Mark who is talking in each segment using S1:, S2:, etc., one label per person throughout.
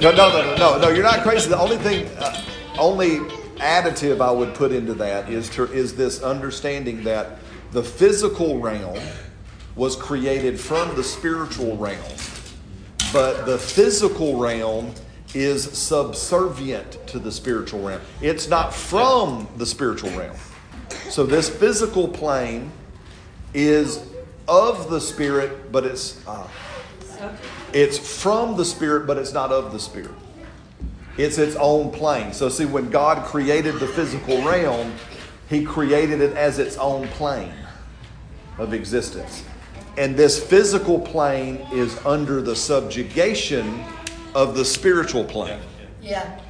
S1: no, no, no, no, no. You're not crazy. The only thing, uh, only additive I would put into that is to, is this understanding that the physical realm was created from the spiritual realm, but the physical realm is subservient to the spiritual realm. It's not from the spiritual realm. So this physical plane is of the spirit, but it's uh, it's from the spirit, but it's not of the spirit. It's its own plane. So see, when God created the physical realm, He created it as its own plane of existence. And this physical plane is under the subjugation of the spiritual plane.
S2: Yeah.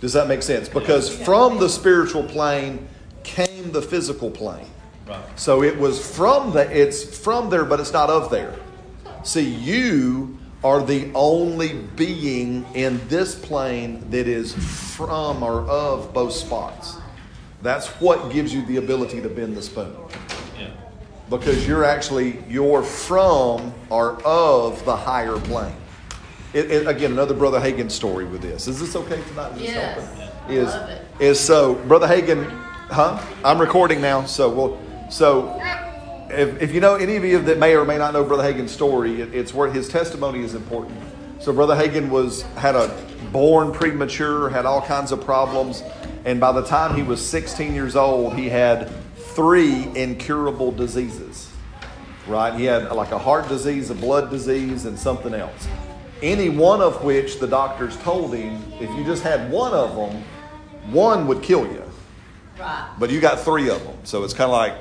S1: Does that make sense? Because from the spiritual plane came the physical plane.
S3: Right.
S1: So it was from the it's from there, but it's not of there. See, you are the only being in this plane that is from or of both spots. That's what gives you the ability to bend the spoon.
S3: Yeah.
S1: Because you're actually you're from or of the higher plane. It, it- again, another Brother Hagin story with this. Is this okay tonight? Is this
S2: Yes.
S1: open? Is
S2: Love it.
S1: is so Brother Hagin, huh? I'm recording now, so we'll so if, if you know any of you that may or may not know Brother Hagin's story, it, it's where his testimony is important. So Brother Hagin was had a born premature, had all kinds of problems, and by the time he was 16 years old, he had three incurable diseases. Right? He had like a heart disease, a blood disease, and something else. Any one of which the doctors told him, if you just had one of them, one would kill you.
S2: Right.
S1: But you got three of them. So it's kind of like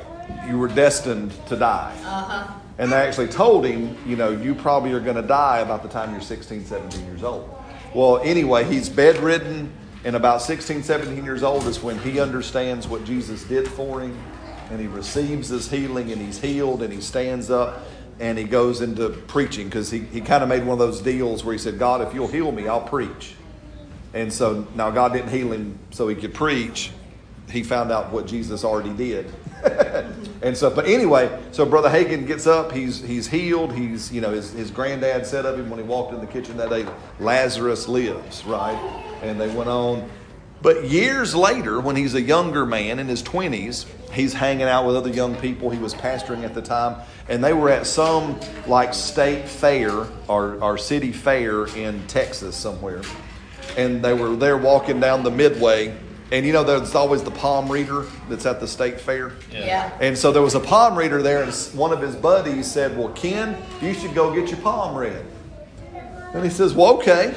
S1: you were destined to die.
S2: Uh-huh.
S1: And they actually told him, you know, you probably are going to die about the time you're 16, 17 years old. Well, anyway, he's bedridden, and about 16, 17 years old is when he understands what Jesus did for him, and he receives his healing, and he's healed, and he stands up, and he goes into preaching because he, he kind of made one of those deals where he said, God, if you'll heal me, I'll preach. And so now God didn't heal him so he could preach. He found out what Jesus already did. and so, but anyway, so Brother Hagin gets up. He's he's healed. He's you know his, his granddad said of him when he walked in the kitchen that day, Lazarus lives, right? And they went on. But years later, when he's a younger man in his twenties, he's hanging out with other young people. He was pastoring at the time, and they were at some like state fair or, or city fair in Texas somewhere and they were there walking down the midway and you know there's always the palm reader that's at the state fair.
S3: Yeah.
S2: Yeah.
S1: and so there was a palm reader there and one of his buddies said well ken you should go get your palm read. And he says well okay.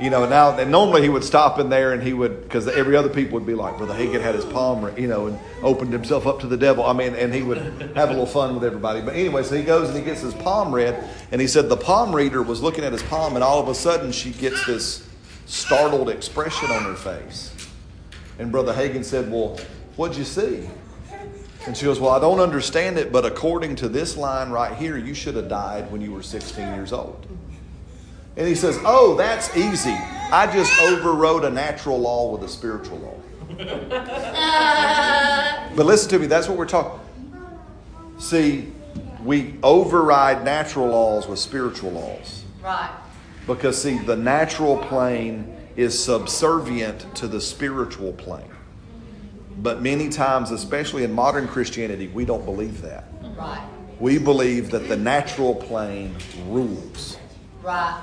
S1: You know now and normally he would stop in there and he would because every other people would be like brother hagin had his palm read you know and opened himself up to the devil. I mean and he would have a little fun with everybody. But anyway so he goes and he gets his palm read and he said the palm reader was looking at his palm and all of a sudden she gets this startled expression on her face and brother hagin said well what'd you see and she goes well i don't understand it but according to this line right here you should have died when you were 16 years old and he says, Oh, that's easy. I just overrode a natural law with a spiritual law. But listen to me, that's what we're talking. See, we override natural laws with spiritual laws.
S2: Right.
S1: Because, see, the natural plane is subservient to the spiritual plane. But many times, especially in modern Christianity, we don't believe that.
S2: Right.
S1: We believe that the natural plane rules.
S2: Right.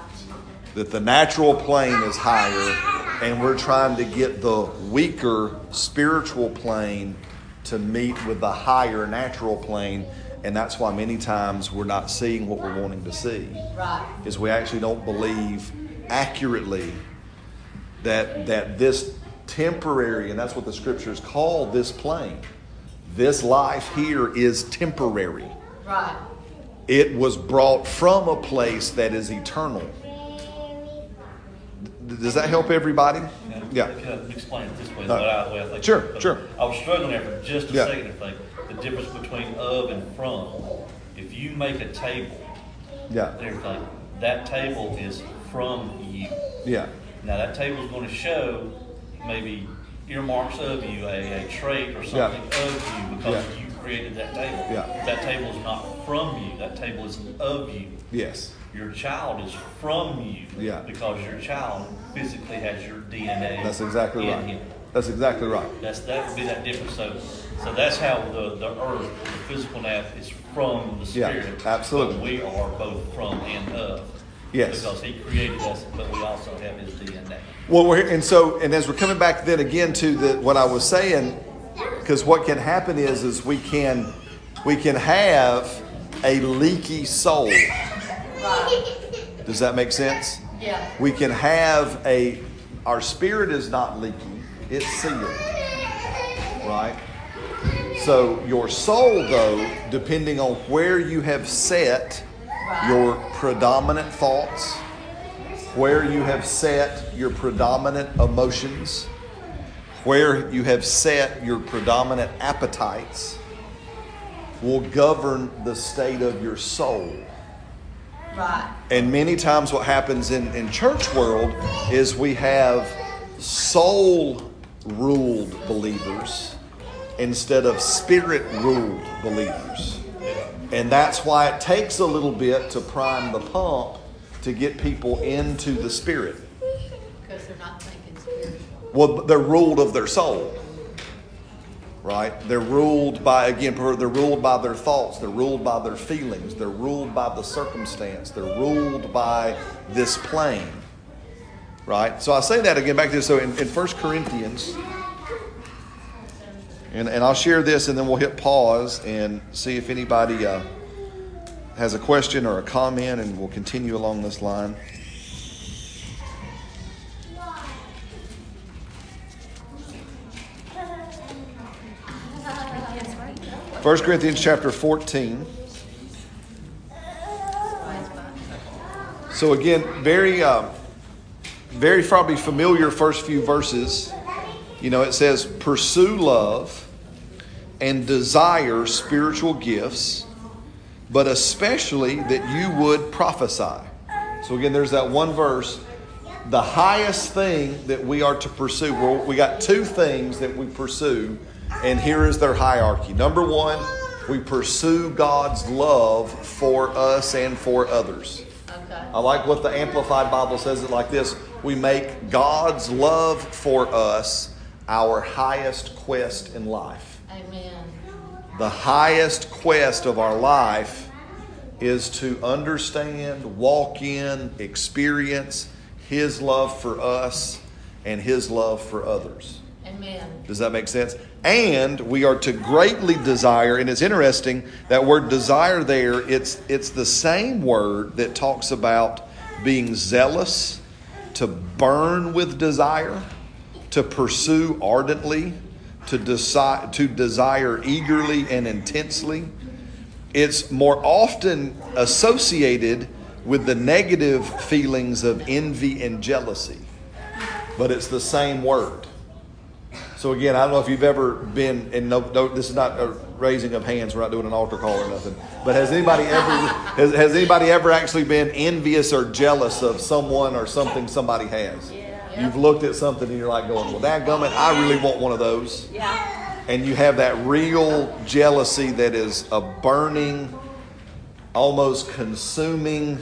S1: that the natural plane is higher and we're trying to get the weaker spiritual plane to meet with the higher natural plane and that's why many times we're not seeing what we're wanting to see
S2: Right.
S1: is we actually don't believe accurately that that this temporary and that's what the scriptures call this plane this life here is temporary
S2: Right.
S1: it was brought from a place that is eternal. Does that help everybody? Yeah.
S3: Can I explain it this way?
S1: Uh,
S3: I, way I think
S1: sure,
S3: because
S1: sure.
S3: I was struggling there for just a
S1: Yeah.
S3: second to think the difference between of and from. If you make a table
S1: Yeah.
S3: and everything, that table is from you.
S1: Yeah.
S3: Now that table is going to show maybe earmarks of you, a, a trait or something of you because
S1: Yeah.
S3: you created that table.
S1: Yeah.
S3: That table is not from you. That table is of you.
S1: Yes.
S3: your child is from you.
S1: Yeah.
S3: Because your child physically has your DNA.
S1: That's exactly
S3: in
S1: right.
S3: him.
S1: That's exactly right.
S3: That's that would be that difference. So, so that's how the, the earth, the physical now, is from the spirit.
S1: Yeah, absolutely.
S3: But we are both from and of.
S1: Yes.
S3: Because He created us, but we also have His DNA.
S1: Well, we're, and so, and as we're coming back then again to the what I was saying, because what can happen is, is we can, we can have a leaky soul. Does that make sense?
S2: Yeah.
S1: We can have a, our spirit is not leaky; it's sealed, right? So your soul, though, depending on where you have set your predominant thoughts, where you have set your predominant emotions, where you have set your predominant appetites, will govern the state of your soul.
S2: Right.
S1: And many times, what happens in, in church world is we have soul ruled believers instead of spirit ruled believers. And that's why it takes a little bit to prime the pump to get people into the spirit.
S2: Because they're not thinking spiritual.
S1: Well, they're ruled of their soul, right? They're ruled by, again, they're ruled by their thoughts, they're ruled by their feelings, they're ruled by the circumstance, they're ruled by this plane, right? So I say that again back to this. So in, in 1 Corinthians, and, and I'll share this and then we'll hit pause and see if anybody uh, has a question or a comment, and we'll continue along this line. 1 Corinthians chapter 14. So again, very, uh, very probably familiar first few verses. You know, it says, "Pursue love and desire spiritual gifts, but especially that you would prophesy." So again, there's that one verse. The highest thing that we are to pursue. Well, we got two things that we pursue, and here is their hierarchy. Number one, we pursue God's love for us and for others.
S2: Okay.
S1: I like what the Amplified Bible says it like this We make God's love for us our highest quest in life.
S2: Amen.
S1: The highest quest of our life is to understand, walk in, experience His love for us and His love for others.
S2: Amen.
S1: Does that make sense? And we are to greatly desire, and it's interesting that word desire there, it's it's the same word that talks about being zealous, to burn with desire, to pursue ardently, to decide to desire eagerly and intensely. It's more often associated with the negative feelings of envy and jealousy. But it's the same word. So again, I don't know if you've ever been, and no, no, this is not a raising of hands. We're not doing an altar call or nothing. But has anybody ever, has, has anybody ever actually been envious or jealous of someone or something somebody has? You've looked at something and you're like going, well, that gummit, I really want one of those.
S2: Yeah.
S1: And you have that real jealousy that is a burning, almost consuming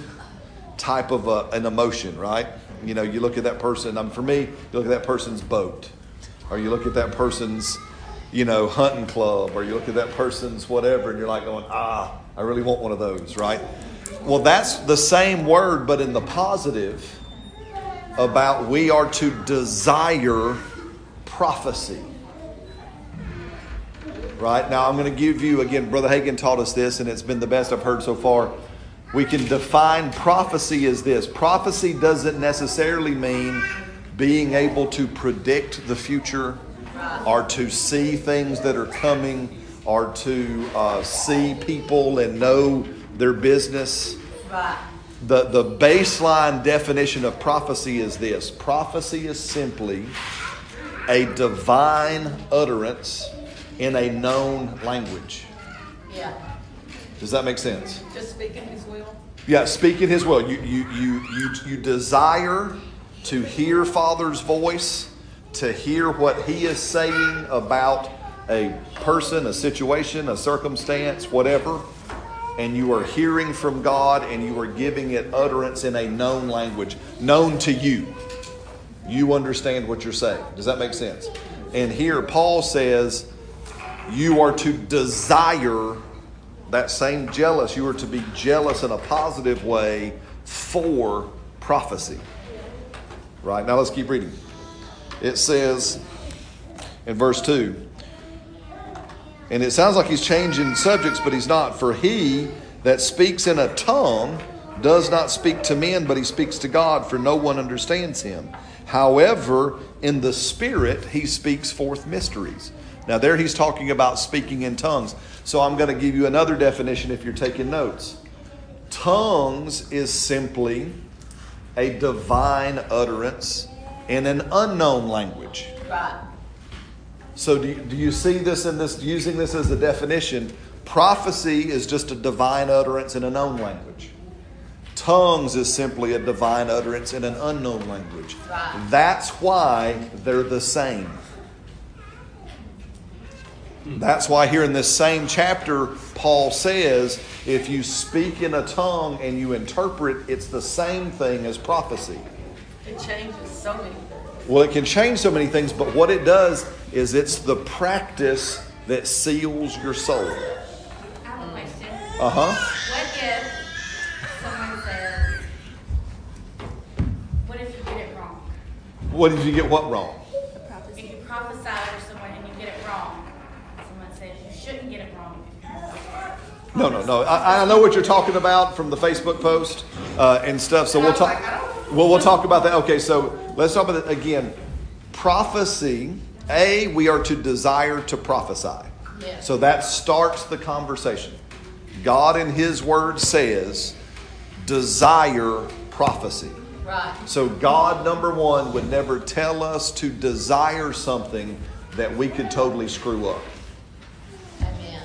S1: type of a, an emotion, right? You know, you look at that person. Um, for me, you look at that person's boat, or you look at that person's, you know, hunting club, or you look at that person's whatever, and you're like going, ah, I really want one of those, right? Well, that's the same word, but in the positive about we are to desire prophecy. Right? Now, I'm going to give you, again, Brother Hagin taught us this, and it's been the best I've heard so far. We can define prophecy as this prophecy doesn't necessarily mean being able to predict the future or to see things that are coming or to uh, see people and know their business.
S2: Right.
S1: The, the baseline definition of prophecy is this prophecy is simply a divine utterance in a known language.
S2: Yeah.
S1: Does that make sense?
S2: Just speaking His will.
S1: Yeah, speaking His will. You, you, you, you, you desire to hear Father's voice, to hear what He is saying about a person, a situation, a circumstance, whatever. And you are hearing from God and you are giving it utterance in a known language, known to you. You understand what you're saying. Does that make sense? And here Paul says, you are to desire that same jealous, you are to be jealous in a positive way for prophecy. Right? Now let's keep reading. It says in verse 2 and it sounds like he's changing subjects, but he's not. For he that speaks in a tongue does not speak to men, but he speaks to God, for no one understands him. However, in the Spirit, he speaks forth mysteries. Now, there he's talking about speaking in tongues. So I'm going to give you another definition if you're taking notes. Tongues is simply a divine utterance in an unknown language.
S2: Right.
S1: So do you, do you see this in this using this as a definition? Prophecy is just a divine utterance in a known language. Tongues is simply a divine utterance in an unknown language.
S2: Right.
S1: That's why they're the same. That's why here in this same chapter, Paul says, if you speak in a tongue and you interpret, it's the same thing as prophecy.
S2: It changes so many things.
S1: Well, it can change so many things, but what it does is it's the practice that seals your soul.
S4: I have a question.
S1: Uh huh.
S4: What if someone says, what if you get it wrong?
S1: What did you get what wrong?
S4: If you prophesy over someone and you get it wrong, someone says you shouldn't get it wrong.
S1: No, no, no. I, I know what you're talking about from the Facebook post uh, and stuff. So we'll talk. Well, we'll talk about that. Okay, so let's talk about it again. Prophecy. A, we are to desire to prophesy. So that starts the conversation. God in His Word says, desire prophecy.
S2: Right.
S1: So God, number one, would never tell us to desire something that we could totally screw up.
S2: Amen.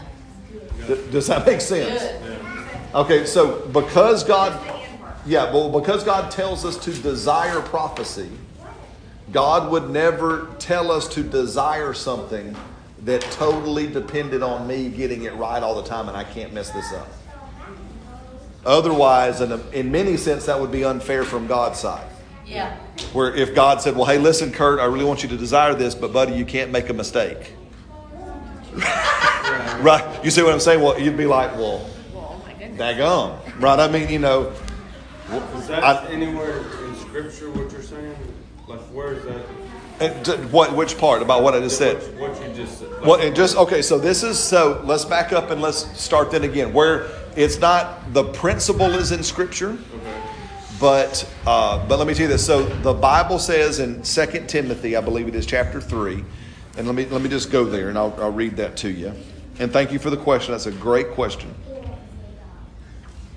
S1: Th- Does that make sense?
S2: Good.
S1: Okay, so because God, yeah, well, because God tells us to desire prophecy, God would never tell us to desire something that totally depended on me getting it right all the time and I can't mess this up. Otherwise, in, a, in many sense, that would be unfair from God's side.
S2: Yeah.
S1: Where if God said, Well, hey, listen, Kurt, I really want you to desire this, but buddy, you can't make a mistake. right? You see what I'm saying? Well, you'd be like, Well,
S2: Oh my goodness.
S1: daggum. Right? I mean, you know,
S5: Is that
S1: I-
S5: anywhere in scripture what you're saying? Like where is that?
S1: and what, which part about what I just said?
S5: What, what you just said. Like,
S1: What, and just, okay, so this is, so let's back up and let's start then again. Where it's not, the principle is in Scripture.
S5: Okay.
S1: But uh, but let me tell you this. So the Bible says in Second Timothy, I believe it is chapter three, and let me let me just go there and I'll, I'll read that to you. And thank you for the question. That's a great question.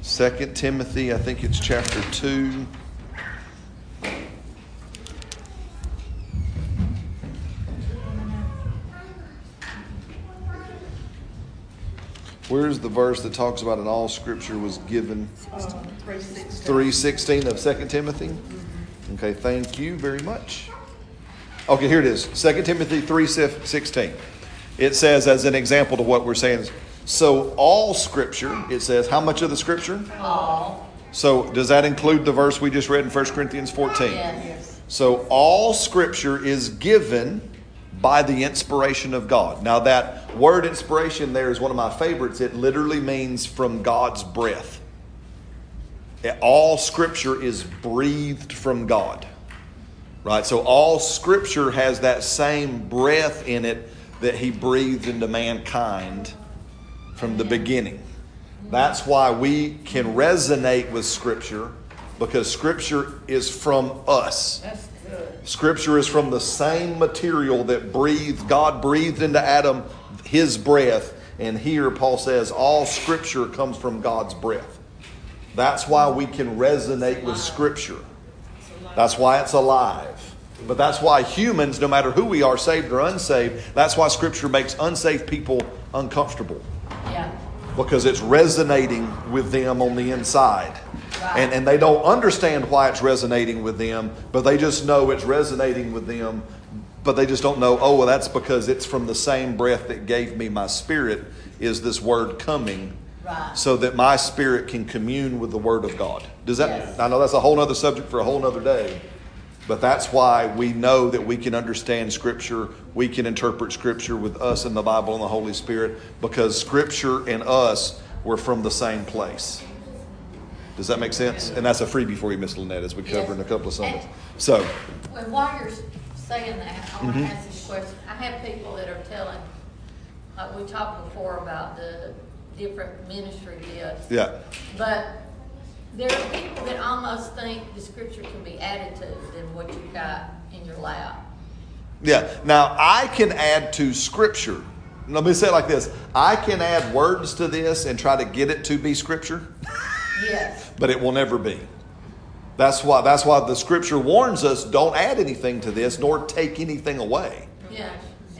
S1: 2 Timothy, I think it's chapter two. Where's the verse that talks about in all scripture was given? 316 of 2 Timothy. Okay, thank you very much. Okay, here it is. 2 Timothy 3:16. It says as an example to what we're saying so all scripture, it says how much of the scripture?
S2: All.
S1: So does that include the verse we just read in 1 Corinthians 14?
S2: Yes.
S1: So all scripture is given by the inspiration of God. Now that word inspiration there is one of my favorites. It literally means from God's breath. All scripture is breathed from God. Right? So all scripture has that same breath in it that he breathed into mankind from the beginning. That's why we can resonate with scripture because scripture is from us. Scripture is from the same material that breathed, God breathed into Adam his breath. And here Paul says all scripture comes from God's breath. That's why we can resonate with scripture. That's why it's alive. But that's why humans, no matter who we are, saved or unsaved, that's why scripture makes unsaved people uncomfortable
S2: Yeah.
S1: because it's resonating with them on the inside. And, and they don't understand why it's resonating with them, but they just know it's resonating with them, but they just don't know, oh, well, that's because it's from the same breath that gave me my spirit, is this word coming
S2: Right.
S1: so that my spirit can commune with the Word of God. Does that?
S2: Yes.
S1: I know that's a whole other subject for a whole other day, but that's why we know that we can understand Scripture, we can interpret Scripture with us and the Bible and the Holy Spirit, because Scripture and us were from the same place. Does that make sense? And that's a freebie for you, Miss Lynette, as we cover in a couple of Sundays. So,
S2: Well, while you're saying that, I want
S1: Mhm.
S2: to ask this question. I have people that are telling, like we talked before about the different ministry gifts.
S1: yeah,
S2: But there are people that almost think the scripture can be added to than what you've got in your lap.
S1: yeah. Now I can add to Scripture. Let me say it like this: I can add words to this and try to get it to be Scripture.
S2: Yes.
S1: but it will never be. That's why that's why the scripture warns us don't add anything to this nor take anything away.
S2: Yeah.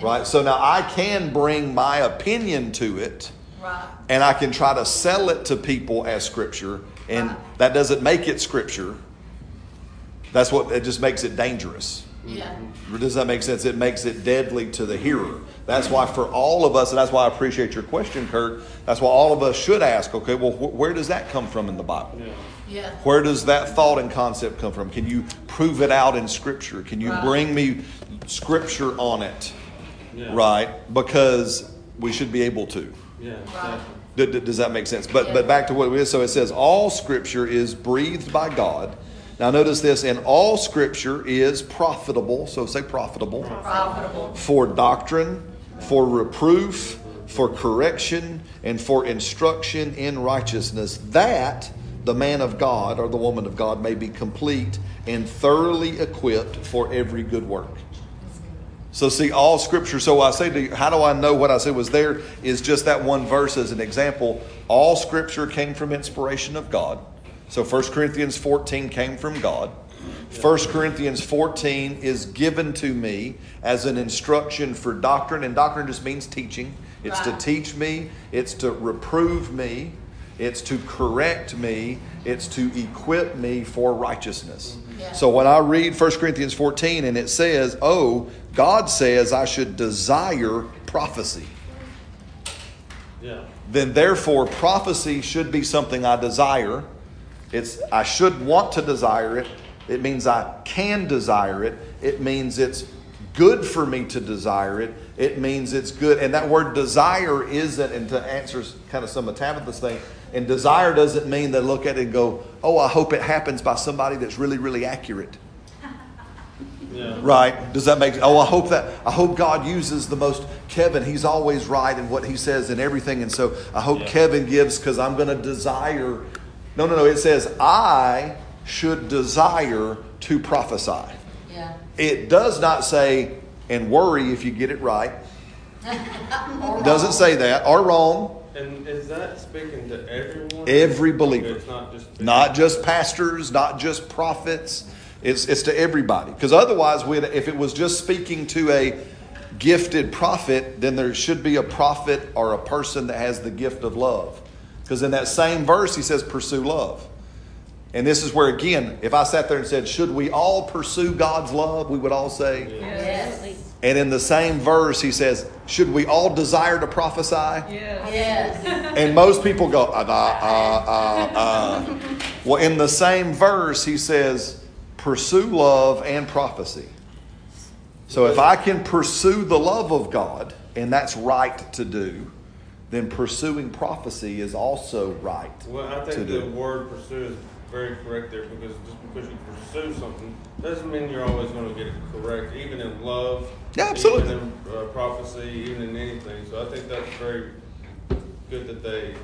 S1: Right? So now I can bring my opinion to it
S2: Right.
S1: and I can try to sell it to people as scripture and that doesn't make it scripture. That's what it just makes it dangerous.
S2: Yeah.
S1: Does that make sense? It makes it deadly to the hearer. That's why, for all of us, and that's why I appreciate your question, Kurt. That's why all of us should ask, okay, well, wh- where does that come from in the Bible?
S5: Yeah.
S2: Yeah.
S1: Where does that thought and concept come from? Can you prove it out in Scripture? Can you
S2: Right.
S1: bring me Scripture on it?
S5: Yeah.
S1: Right? Because we should be able to.
S5: Yeah.
S2: Right.
S5: Exactly.
S1: D- d- Does that make sense? But but back to what it is. So it says all Scripture is breathed by God. Now notice this, and all Scripture is profitable. So say profitable
S2: Profitable.
S1: for doctrine, for reproof, for correction, and for instruction in righteousness, that the man of God or the woman of God may be complete and thoroughly equipped for every good work. So, see, all scripture. So, I say to you, how do I know what I said was there? Is just that one verse as an example. All scripture came from inspiration of God. So, 1 Corinthians 14 came from God. 1 Corinthians 14 is given to me as an instruction for doctrine, and doctrine just means teaching. It's to teach me, it's to reprove me, it's to correct me, it's to equip me for righteousness.
S2: Yeah.
S1: So when I read 1 Corinthians 14 and it says, Oh, God says I should desire prophecy,
S5: Yeah.
S1: then therefore prophecy should be something I desire. It's I should want to desire it. It means I can desire it. It means it's good for me to desire it. It means it's good. And that word desire isn't, and to answer kind of some of Tabitha's thing, and desire doesn't mean they look at it and go, oh, I hope it happens by somebody that's really, really accurate.
S5: Yeah.
S1: Right? Does that make Oh, I hope that I hope God uses the most Kevin. He's always right in what he says and everything. And so I hope
S3: Yeah.
S1: Kevin gives because I'm going to desire. No, no, no. It says I should desire to prophesy.
S2: Yeah.
S1: It does not say and worry if you get it right. Doesn't say that or wrong.
S5: And is that speaking to everyone?
S1: Every believer.
S5: It's not just
S1: Not just pastors, not just prophets. It's, it's to everybody. Because otherwise, we'd, if it was just speaking to a gifted prophet, then there should be a prophet or a person that has the gift of love. Because in that same verse, he says, pursue love. And this is where, again, if I sat there and said, should we all pursue God's love? We would all say.
S2: Yes.
S1: And in the same verse, he says, should we all desire to prophesy?
S2: Yes.
S1: And most people go, uh, uh, uh, uh. Well, in the same verse, he says, pursue love and prophecy. So if I can pursue the love of God, and that's right to do, then pursuing prophecy is also right
S5: Well, I
S1: to
S5: think the
S1: do.
S5: word pursue is very correct there because just because you pursue something doesn't mean you're always going to get it correct, even in love.
S1: Yeah, absolutely.
S5: Even in uh, prophecy, even in anything. So I think that's very good that they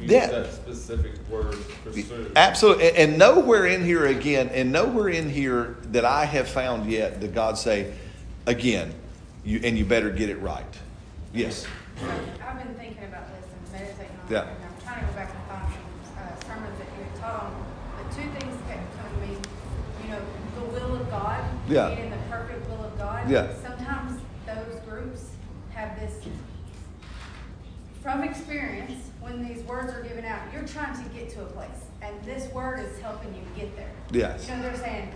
S5: use
S1: Yeah.
S5: that specific word, pursue.
S1: Absolutely. And- And nowhere in here again, and nowhere in here that I have found yet did God say, again, you and you better get it right. Yes.
S6: I've been thinking about this and meditating on
S1: Yeah.
S6: it, and I'm trying to go back and find some uh, sermons that you had taught on. But two things kept coming to me. You know, the will of God,
S1: Yeah.
S6: in the perfect will of God.
S1: Yeah.
S6: Sometimes those groups have this, from experience, when these words are given out, you're trying to get to a place, and this word is helping you get there.
S1: Yes.
S6: You know, they're saying,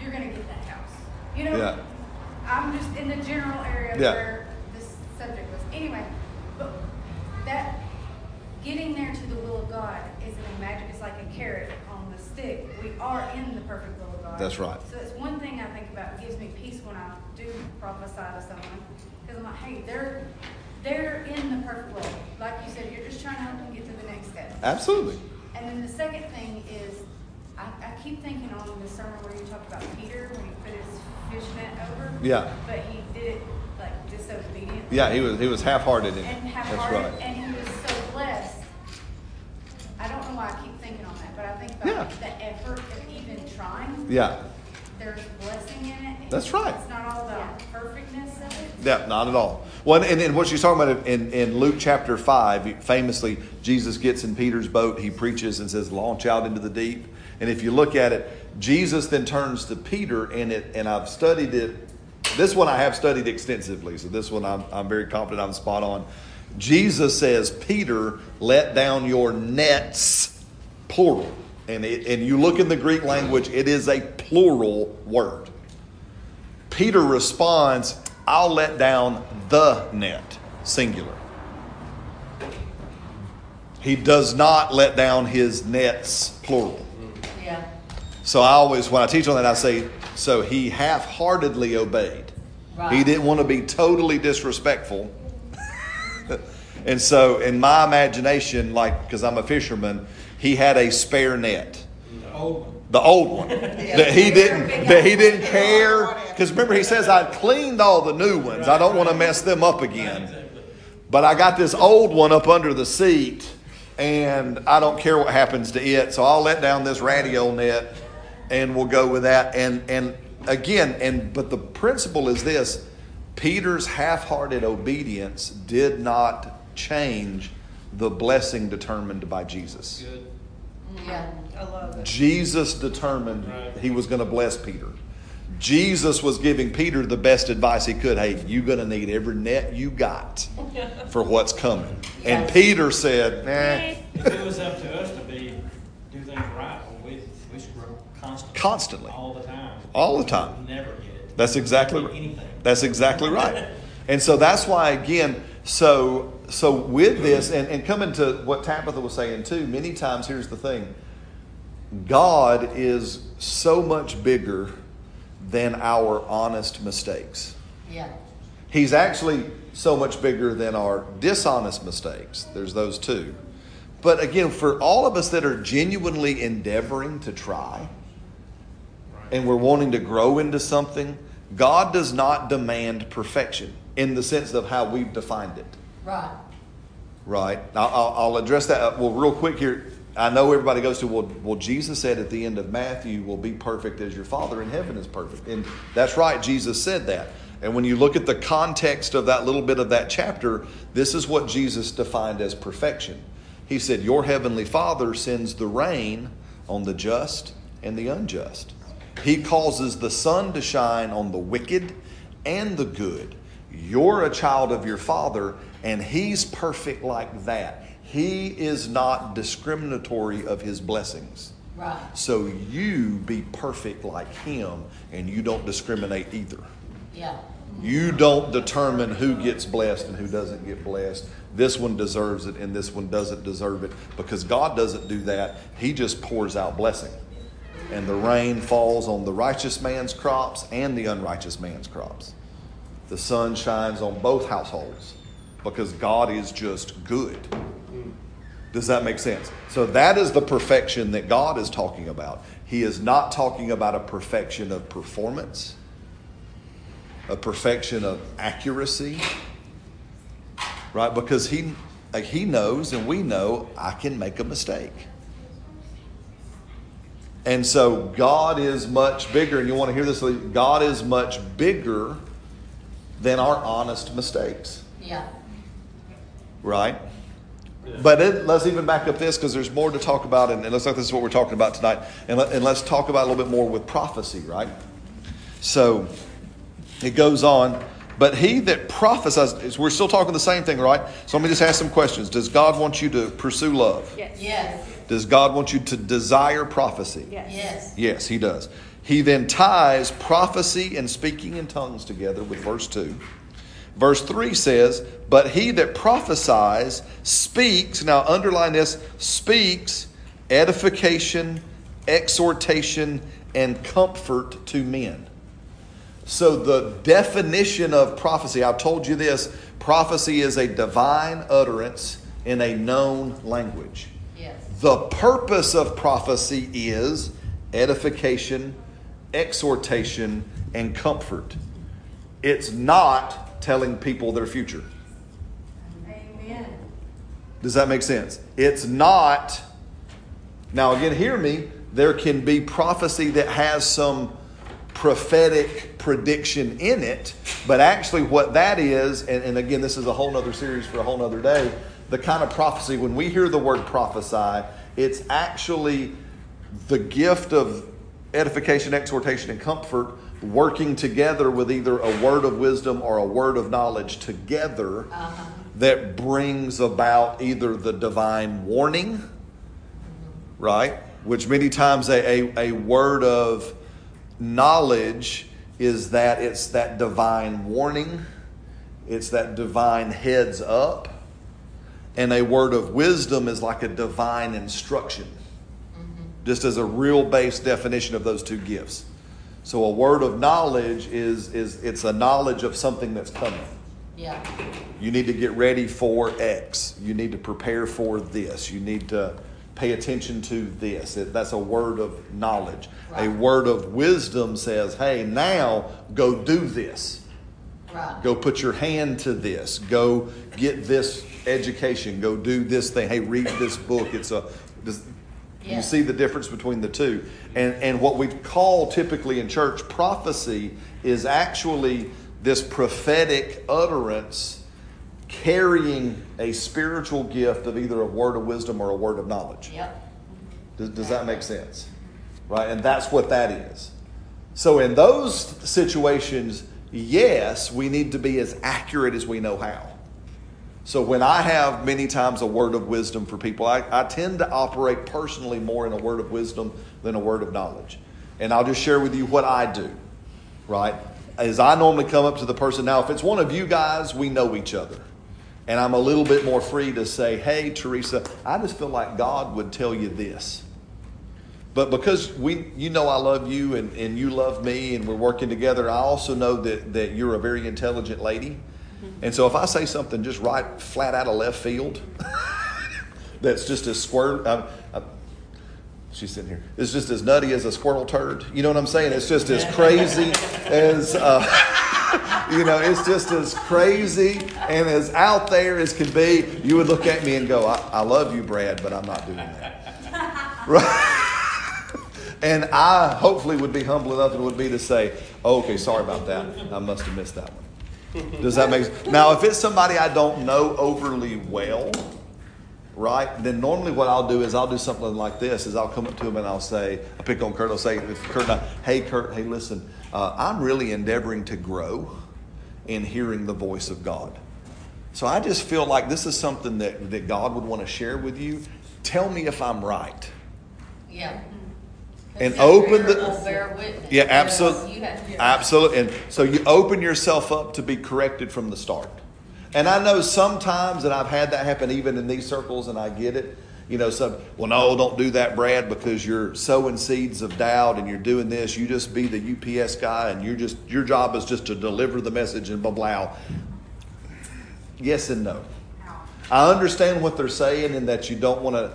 S6: you're gonna get that house. You know,
S1: Yeah.
S6: I'm just in the general area
S1: Yeah.
S6: where this subject was. Anyway, but that getting there to the will of God isn't a magic, it's like a carrot stick. We are in the perfect will of God.
S1: That's right.
S6: So it's one thing I think about, it gives me peace when I do prophesy to someone, because I'm like, hey, they're, they're in the perfect will. Like you said, you're just trying to help them get to the next step.
S1: Absolutely.
S6: And then the second thing is, I, I keep thinking on the sermon where you talked about Peter, when he put his fishnet over.
S1: Yeah.
S6: But he did it like disobedient.
S1: Yeah, he was he was half-hearted in it.
S6: And
S1: That's
S6: half-hearted,
S1: right.
S6: and he was so blessed. I don't know why I keep thinking on that, but I think about
S1: Yeah.
S6: the effort of even trying.
S1: Yeah.
S6: There's blessing in it.
S1: That's right.
S6: It's not all about perfectness of it.
S1: Yeah, not at all. Well, and, and what she's talking about in, in Luke chapter 5, famously, Jesus gets in Peter's boat, he preaches and says, launch out into the deep. And if you look at it, Jesus then turns to Peter, and, it, and I've studied it. This one I have studied extensively, so this one I'm, I'm very confident I'm spot on. Jesus says, Peter, let down your nets, plural. And, it, and you look in the Greek language, it is a plural word. Peter responds, I'll let down the net, singular. He does not let down his nets, plural.
S2: Yeah.
S1: So I always, when I teach on that, I say, so he half heartedly obeyed. He didn't want to be totally disrespectful. and so, in my imagination, like, because I'm a fisherman, he had a spare net. The old one. That he didn't that he didn't care. Because remember he says I cleaned all the new ones. I don't want to mess them up again. But I got this old one up under the seat and I don't care what happens to it so I'll let down this radio net and we'll go with that. And and again and but the principle is this Peter's half-hearted obedience did not change the blessing determined by Jesus.
S3: Good.
S2: Yeah.
S7: I love it.
S1: Jesus determined
S5: Right.
S1: he was going to bless Peter. Jesus was giving Peter the best advice he could. Hey, you're going to need every net you got for what's coming. And Peter said, nah,
S8: If it was up to us to be, do things right, well, we, we screw up constantly.
S1: Constantly.
S8: All the time.
S1: All the time.
S8: Never get it.
S1: That's exactly
S8: Never
S1: right.
S8: get Anything.
S1: That's exactly right. And so that's why again, so so with this and, and coming to what Tabitha was saying too, many times here's the thing. God is so much bigger than our honest mistakes.
S2: Yeah.
S1: He's actually so much bigger than our dishonest mistakes. There's those too. But again, for all of us that are genuinely endeavoring to try and we're wanting to grow into something, God does not demand perfection in the sense of how we've defined it.
S2: Right.
S1: Right. I'll, I'll, address that. uh, Well, real quick here. I know everybody goes to, well, well, Jesus said at the end of Matthew, will be perfect as your Father in heaven is perfect. And that's right, Jesus said that. And when you look at the context of that little bit of that chapter, this is what Jesus defined as perfection. He said, Your heavenly Father sends the rain on the just and the unjust. He causes the sun to shine on the wicked and the good. You're a child of your Father, and He's perfect like that. He is not discriminatory of His blessings.
S2: Right.
S1: So you be perfect like Him, and you don't discriminate either.
S2: Yeah.
S1: You don't determine who gets blessed and who doesn't get blessed. This one deserves it and this one doesn't deserve it because God doesn't do that. He just pours out blessing. And the rain falls on the righteous man's crops and the unrighteous man's crops. The sun shines on both households because God is just good. Does that make sense? So that is the perfection that God is talking about. He is not talking about a perfection of performance a perfection of accuracy, right? Because he, like, he knows and we know I can make a mistake. And so God is much bigger, and you want to hear this? God is much bigger than our honest mistakes,
S2: Yeah.
S1: right? But it, let's even back up this because there's more to talk about, and it looks like this is what we're talking about tonight. And, let, and let's talk about a little bit more with prophecy, right? So it goes on, but he that prophesies, we're still talking the same thing, right? So let me just ask some questions. Does God want you to pursue love?
S7: Yes.
S2: Yes.
S1: Does God want you to desire prophecy?
S7: Yes.
S2: Yes.
S1: Yes, he does. He then ties prophecy and speaking in tongues together with verse 2. Verse 3 says, But he that prophesies speaks, now underline this, speaks edification, exhortation, and comfort to men. So, the definition of prophecy, I've told you this prophecy is a divine utterance in a known language.
S2: Yes.
S1: The purpose of prophecy is edification, exhortation, and comfort. It's not telling people their future.
S6: Amen.
S1: Does that make sense? It's not. Now, again, hear me. There can be prophecy that has some prophetic prediction in it, but actually, what that is, and, and again, this is a whole nother series for a whole nother day. The kind of prophecy, when we hear the word prophesy, it's actually the gift of edification, exhortation, and comfort working together with either a word of wisdom or a word of knowledge together
S2: Uh-huh.
S1: that brings about either the divine warning, right? Which many times a, a, a word of knowledge is that it's that divine warning, it's that divine heads up, and a word of wisdom is like a divine instruction, just as a real base definition of those two gifts. So a word of knowledge is is it's a knowledge of something that's coming.
S2: Yeah.
S1: You need to get ready for X. You need to prepare for this. You need to pay attention to this. That's a word of knowledge. A word of wisdom says, hey, now go do this.
S2: Right.
S1: Go put your hand to this. Go get this education. Go do this thing. Hey, read this book. It's a. This,
S2: Yeah.
S1: You see the difference between the two. And, and what we call typically in church prophecy is actually this prophetic utterance carrying a spiritual gift of either a word of wisdom or a word of knowledge.
S2: Yep.
S1: Does, does that make sense? Right? And that's what that is. So, in those situations, yes, we need to be as accurate as we know how. So, when I have many times a word of wisdom for people, I, I tend to operate personally more in a word of wisdom than a word of knowledge. And I'll just share with you what I do, right? As I normally come up to the person, now, if it's one of you guys, we know each other. And I'm a little bit more free to say, hey, Teresa, I just feel like God would tell you this. But because we, you know I love you and, and you love me and we're working together, I also know that, that you're a very intelligent lady. And so if I say something just right flat out of left field, that's just as squirt, um, um, she's sitting here, it's just as nutty as a squirrel turd. You know what I'm saying? It's just as crazy as, uh, you know, it's just as crazy and as out there as can be. You would look at me and go, I, I love you, Brad, but I'm not doing that. Right? And I hopefully would be humble enough and would be to say, oh, okay, sorry about that. I must have missed that one. Does that make sense? Now, if it's somebody I don't know overly well, right, then normally what I'll do is I'll do something like this: is I'll come up to him and I'll say, I pick on Kurt. I'll say, Kurt, hey Kurt, hey listen, uh, I'm really endeavoring to grow in hearing the voice of God. So I just feel like this is something that, that God would want to share with you. Tell me if I'm right.
S2: Yeah.
S1: And open the-. Yeah, absolutely.
S2: You have to.
S1: Absolutely. And so you open yourself up to be corrected from the start. And I know sometimes, and I've had that happen even in these circles, and I get it. You know, some, well, no, don't do that, Brad, because you're sowing seeds of doubt and you're doing this. You just be the UPS guy, and you're just, your job is just to deliver the message and blah, blah. Yes and no. I understand what they're saying and that you don't want to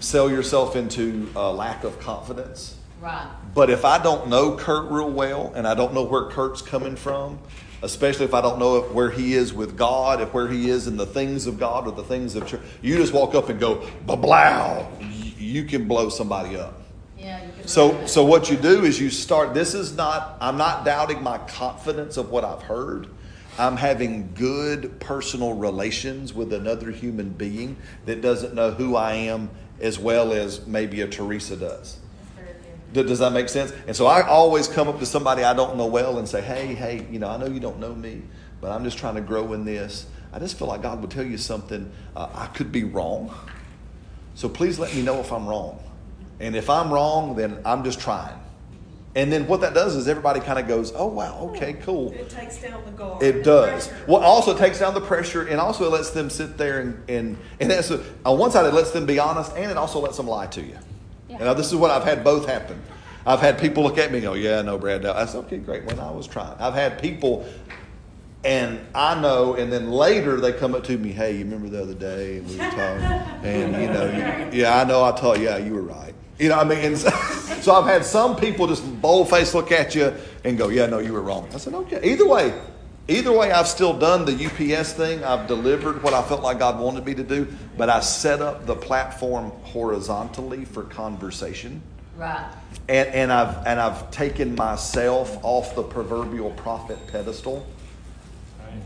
S1: sell yourself into a lack of confidence.
S2: Right.
S1: But if I don't know Kurt real well and I don't know where Kurt's coming from, especially if I don't know if, where he is with God, if where he is in the things of God or the things of church, you just walk up and go, blah, blah, you can blow somebody up.
S2: Yeah.
S1: So, so what you do is you start. This is not. I'm not doubting my confidence of what I've heard. I'm having good personal relations with another human being that doesn't know who I am as well as maybe a Teresa does. Does that make sense? And so I always come up to somebody I don't know well and say, "Hey, hey, you know, I know you don't know me, but I'm just trying to grow in this. I just feel like God would tell you something. Uh, I could be wrong, so please let me know if I'm wrong. And if I'm wrong, then I'm just trying. And then what that does is everybody kind of goes, oh, wow, hmm. okay, cool.
S7: It takes down the guard.
S1: It does. Well, also it takes down the pressure, and also it lets them sit there and and and that's a, on one side it lets them be honest, and it also lets them lie to you.
S6: Yeah.
S1: Now this is what I've had both happen. I've had people look at me and go, "Yeah, no, Brad, no." I said, "Okay, great." When I was trying, I've had people, and I know, and then later they come up to me, "Hey, you remember the other day and we were talking, and you know, you, yeah, I know. I told you, yeah, you were right." You know, what I mean, and so, so I've had some people just bold face look at you and go, "Yeah, no, you were wrong." I said, "Okay." Either way, either way, I've still done the UPS thing. I've delivered what I felt like God wanted me to do, but I set up the platform horizontally for conversation
S2: Right.
S1: and, and I've and I've taken myself off the proverbial prophet pedestal,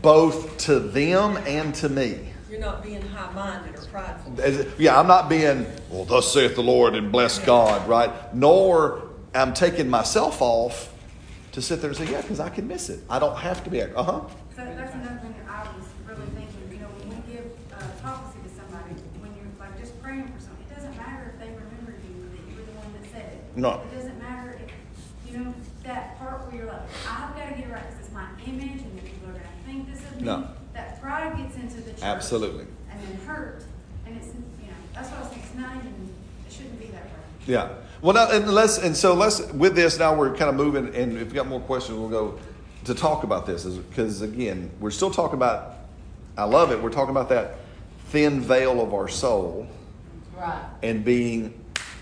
S1: both to them and to me.
S7: You're not being high-minded or prideful.
S1: Yeah, I'm not being well. Thus saith the Lord, and bless God, right? Nor I'm taking myself off to sit there and say, yeah, because I can miss it. I don't have to be. Uh huh.
S6: So that's another thing that I was really thinking, you know, when we give uh, prophecy to somebody, when you're like just praying for something, it doesn't matter if they remember you, that you were the one that said it.
S1: No.
S6: It doesn't matter if, you know, that part where you're like, I've got to get it right because it's my image and the people are going to think this of me.
S1: No.
S6: That pride gets into the church.
S1: Absolutely.
S6: And then hurt, and it's, you know, that's why I was saying it's not even, it shouldn't be that way.
S1: Yeah. Well, now, and let's and so let's with this now we're kind of moving, and if you got more questions, we'll go to talk about this because again, we're still talking about. I love it. We're talking about that thin veil of our soul
S2: Right.
S1: and being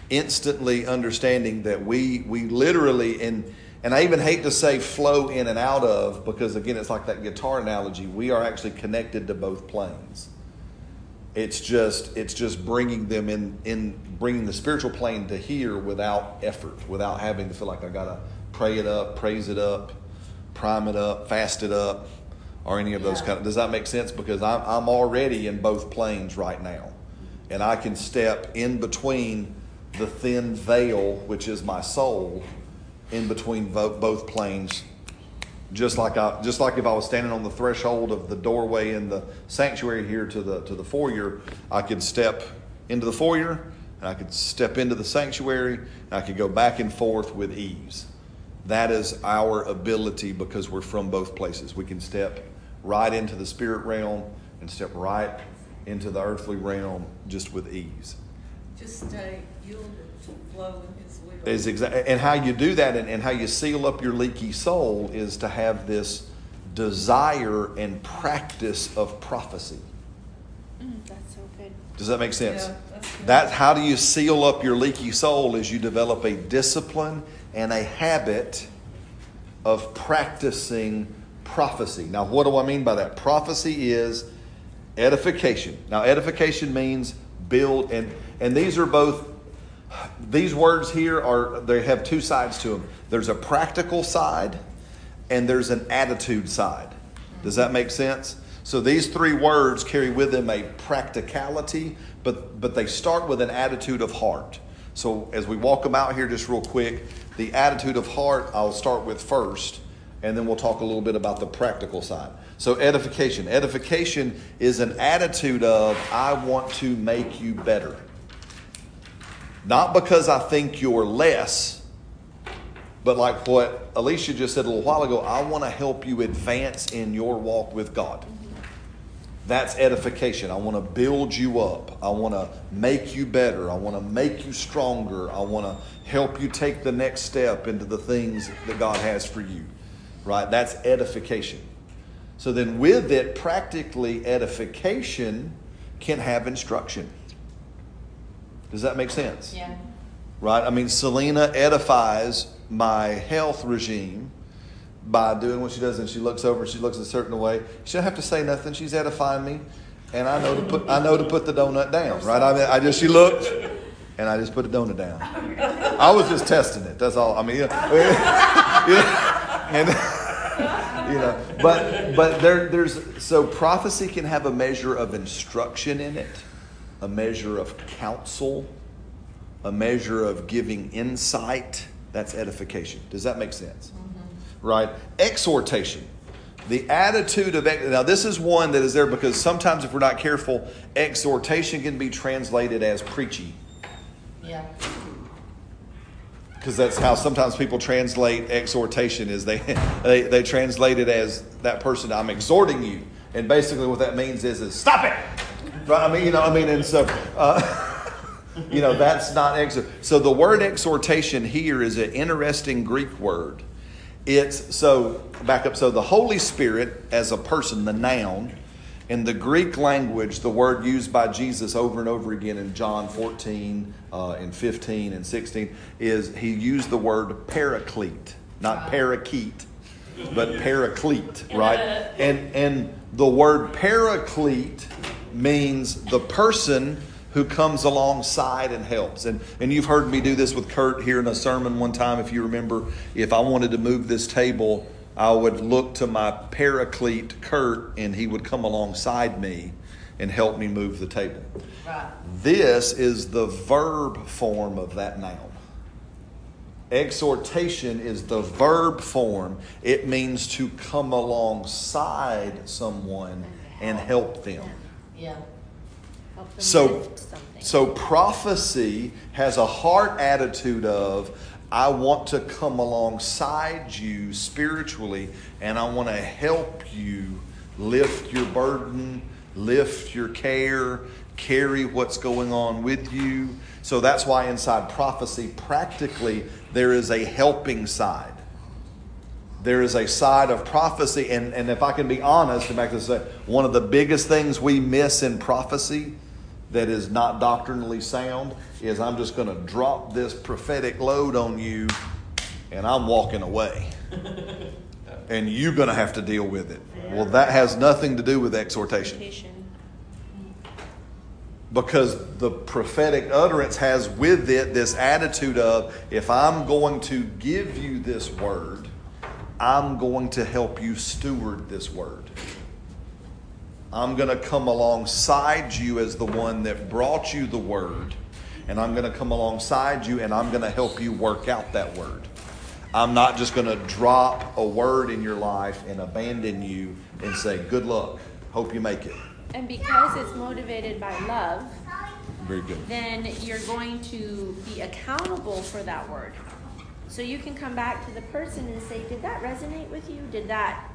S1: instantly understanding that we we literally and and I even hate to say flow in and out of because again it's like that guitar analogy. We are actually connected to both planes. It's just it's just bringing them in in bringing the spiritual plane to here without effort without having to feel like I gotta pray it up praise it up prime it up fast it up or any of those
S2: Yeah.
S1: kind of does that make sense? Because I'm, I'm already in both planes right now. And I can step in between the thin veil which is my soul in between both planes just like I, just like if I was standing on the threshold of the doorway in the sanctuary here to the to the foyer, I could step into the foyer and I could step into the sanctuary and I could go back and forth with ease. That is our ability because we're from both places. We can step right into the spirit realm and step right into the earthly realm just with ease.
S7: Just stay yielded to flow.
S1: Is exa- and how you do that and, and how you seal up your leaky soul is to have this desire and practice of prophecy.
S9: Mm, that's so good.
S1: Does that make sense?
S7: Yeah, that's.
S1: That's how do you seal up your leaky soul is you develop a discipline and a habit of practicing prophecy. Now, what do I mean by that? Prophecy is edification. Now, edification means build and and these are both these words here are they have two sides to them. There's a practical side and there's an attitude side. Does that make sense? So these three words carry with them a practicality, but but they start with an attitude of heart. So as we walk them out here just real quick, the attitude of heart I'll start with first, and then we'll talk a little bit about the practical side. So edification. Edification is an attitude of I want to make you better. Not because I think you're less, but like what Alicia just said a little while ago, I want to help you advance in your walk with God. That's edification. I want to build you up. I want to make you better. I want to make you stronger. I want to help you take the next step into the things that God has for you. Right? That's edification. So then, with it, practically, edification can have instruction. Does that make sense?
S2: Yeah.
S1: right? I mean, Selena edifies my health regime by doing what she does, and she looks over, she looks a certain way. She don't have to say nothing. She's edifying me, and I know to put I know to put the donut down, right? I mean, I just she looked, and I just put the donut down. I was just testing it. That's all. I mean, you know, you know, and you know, but but there there's so prophecy can have a measure of instruction in it, a measure of counsel a measure of giving insight. That's edification. Does that make sense? Mm-hmm. Right? Exhortation. The attitude of now this is one that is there because sometimes if we're not careful, exhortation can be translated as preachy.
S2: Yeah.
S1: because that's how sometimes people translate exhortation is they, they they translate it as that person I'm exhorting you, and basically what that means is is stop it. Right? I mean, you know, I mean, and so. Uh, you know that's not exhort. So the word exhortation here is an interesting Greek word. It's so back up. So the Holy Spirit as a person, the noun, in the Greek language, the word used by Jesus over and over again in John 14, uh, and 15, and 16 is he used the word paraclete, not parakeet, but paraclete, right? And and the word paraclete means the person who comes alongside and helps. And, and you've heard me do this with Kurt here in a sermon one time, if you remember. If I wanted to move this table, I would look to my paraclete, Kurt, and he would come alongside me and help me move the table.
S2: Right.
S1: This is the verb form of that noun. Exhortation is the verb form. It means to come alongside someone and help them.
S2: Yeah.
S1: So, so prophecy has a heart attitude of, I want to come alongside you spiritually and I want to help you lift your burden, lift your care, carry what's going on with you. So that's why inside prophecy, practically, there is a helping side. There is a side of prophecy, and, and if I can be honest, and back to say, one of the biggest things we miss in prophecy that is not doctrinally sound is I'm just going to drop this prophetic load on you and I'm walking away. and you're going to have to deal with it. Well, that has nothing to do with exhortation
S9: Exhortation.
S1: because the prophetic utterance has with it this attitude of if I'm going to give you this word, I'm going to help you steward this word. I'm going to come alongside you as the one that brought you the word, and I'm going to come alongside you and I'm going to help you work out that word. I'm not just going to drop a word in your life and abandon you and say, Good luck. Hope you make it.
S9: And because it's motivated by love,
S1: Very good.
S9: then you're going to be accountable for that word. So you can come back to the person and say, "Did that resonate with you? Did that,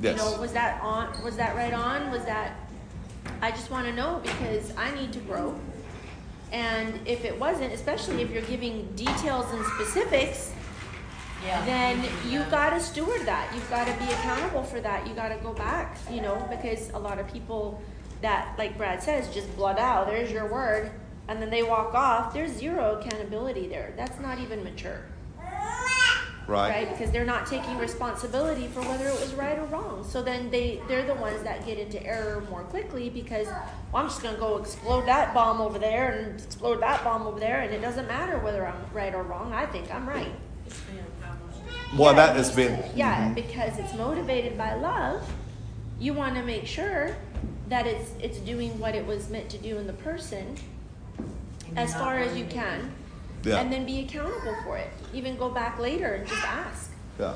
S1: Yes.
S9: you know, was that on? Was that right on? Was that? I just want to know because I need to grow. And if it wasn't, especially if you're giving details and specifics,
S2: Yeah.
S9: then you've got to steward that. You've got to be accountable for that. You got to go back, you know, because a lot of people that, like Brad says, just blood out. There's your word, and then they walk off. There's zero accountability there. That's not even mature,
S1: Right.
S9: right? Because they're not taking responsibility for whether it was right or wrong. So then they they're the ones that get into error more quickly because well, I'm just gonna go explode that bomb over there and explode that bomb over there, and it doesn't matter whether I'm right or wrong. I think I'm right.
S7: It's been accomplished.
S1: Well,
S9: Yeah,
S1: that has been.
S9: Yeah, mm-hmm. because it's motivated by love. You want to make sure that it's it's doing what it was meant to do in the person as far as you can,
S1: Yeah.
S9: and then be accountable for it. Even go back later and just ask.
S1: Yeah.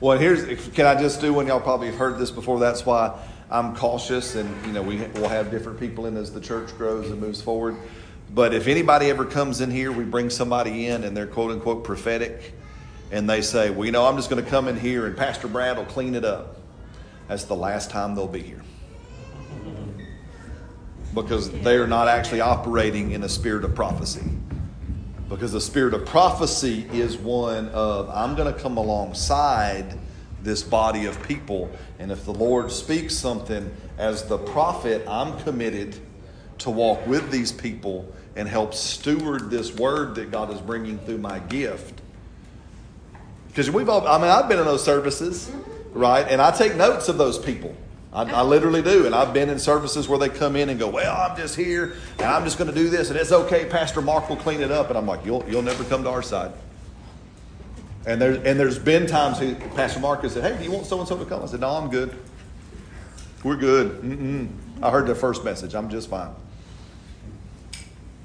S1: Well, here's can I just do one? Y'all probably have heard this before. That's why I'm cautious, and you know we will have different people in as the church grows and moves forward. But if anybody ever comes in here, we bring somebody in and they're quote unquote prophetic, and they say, "Well, you know, I'm just going to come in here and Pastor Brad will clean it up." That's the last time they'll be here. Because they are not actually operating in a spirit of prophecy. Because the spirit of prophecy is one of, I'm going to come alongside this body of people. And if the Lord speaks something as the prophet, I'm committed to walk with these people and help steward this word that God is bringing through my gift. Because we've all, I mean, I've been in those services, right? And I take notes of those people. I, I literally do. And I've been in services where they come in and go, Well, I'm just here and I'm just going to do this and it's okay. Pastor Mark will clean it up. And I'm like, You'll, you'll never come to our side. And, there, and there's been times he, Pastor Mark has said, Hey, do you want so and so to come? I said, No, I'm good. We're good. Mm-mm. I heard the first message. I'm just fine.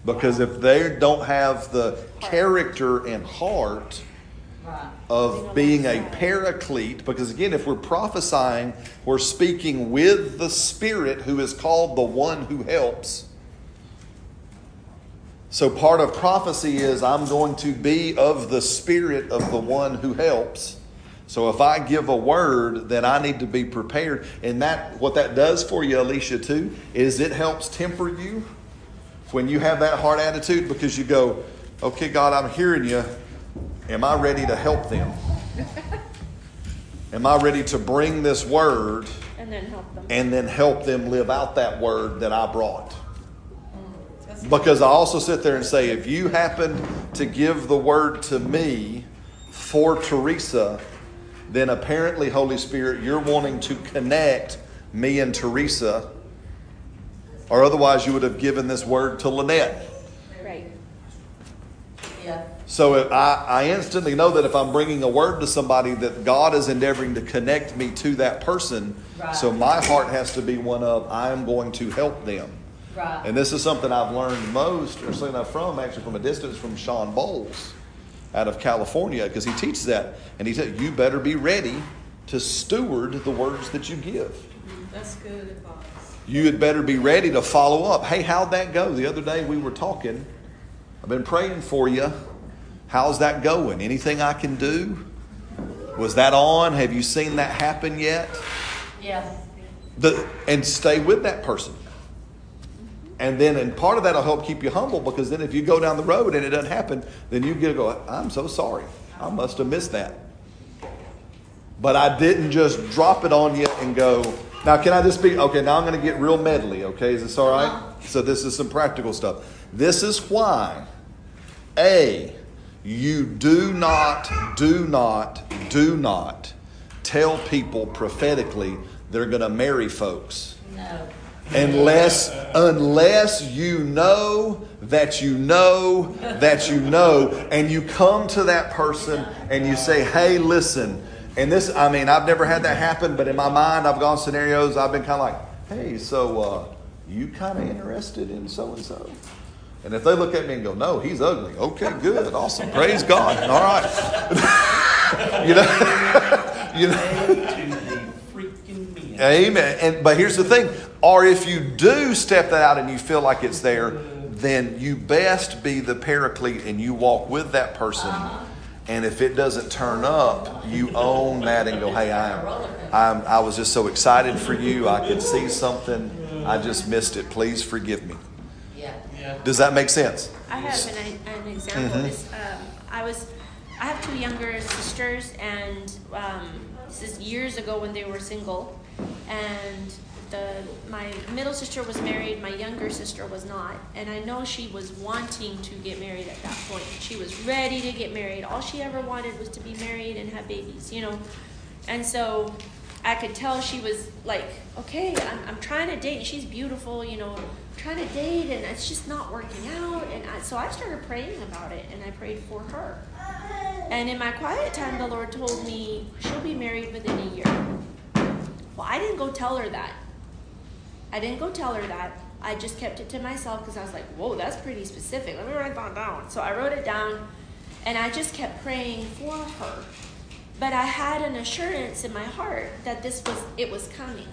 S1: Because if they don't have the character and heart,
S2: Right.
S1: of being a paraclete because again if we're prophesying we're speaking with the spirit who is called the one who helps So part of prophecy is I'm going to be of the spirit of the one who helps. So if I give a word, then I need to be prepared. And that what that does for you, Alicia, too, is it helps temper you when you have that hard attitude because you go, Okay, God, I'm hearing you. Am I ready to help them? Am I ready to bring this word
S9: And then help them.
S1: and then help them live out that word that I brought? Mm. Because I also sit there and say, if you happen to give the word to me for Teresa, then apparently, Holy Spirit, you're wanting to connect me and Teresa, or otherwise, you would have given this word to Lynette. So if I, I instantly know that if I'm bringing a word to somebody, that God is endeavoring to connect me to that person.
S2: Right.
S1: So my heart has to be one of I am going to help them.
S2: Right.
S1: And this is something I've learned most, or something from actually from a distance from Shawn Bolz out of California, because he teaches that. And he said, You better be ready to steward the words that you give.
S7: That's good advice.
S1: You had better be ready to follow up. Hey, how'd that go? The other day we were talking. I've been praying for you. How's that going? Anything I can do? Was that on? Have you seen that happen yet?
S2: Yeah.
S1: The, and stay with that person. And then, and part of that will help keep you humble because then if you go down the road and it doesn't happen, then you get to go, I'm so sorry. I must have missed that. But I didn't just drop it on you and go, now can I just be, okay, now I'm going to get real medley, okay? Is this all right? Uh-huh. So this is some practical stuff. This is why, A, you do not, do not, do not tell people prophetically they're going to marry folks
S2: No.
S1: unless unless you know that you know that you know and you come to that person and you say hey listen and this i mean i've never had that happen but in my mind i've gone scenarios i've been kind of like hey so uh, you kind of interested in so and so and if they look at me and go no he's ugly okay good awesome praise god all right you know you know. Amen. And but here's the thing: or if you do step that out and you feel like it's there, then you best be the paraclete and you walk with that person. And if it doesn't turn up, you own that and go, "Hey, I'm, I'm, I was just so excited for you. I could see something. I just missed it. Please forgive me."
S2: Yeah.
S3: Yeah.
S1: Does that make sense?
S9: I have an, an example. This, um, I was, I have two younger sisters, and um, this is years ago when they were single, and the my middle sister was married, my younger sister was not, and I know she was wanting to get married at that point. She was ready to get married. All she ever wanted was to be married and have babies, you know, and so. I could tell she was like, okay, I'm, I'm trying to date, and she's beautiful, you know, I'm trying to date, and it's just not working out. And I, so I started praying about it, and I prayed for her. And in my quiet time, the Lord told me she'll be married within a year. Well, I didn't go tell her that. I didn't go tell her that. I just kept it to myself because I was like, whoa, that's pretty specific. Let me write that down. So I wrote it down, and I just kept praying for her but I had an assurance in my heart that this was it was coming.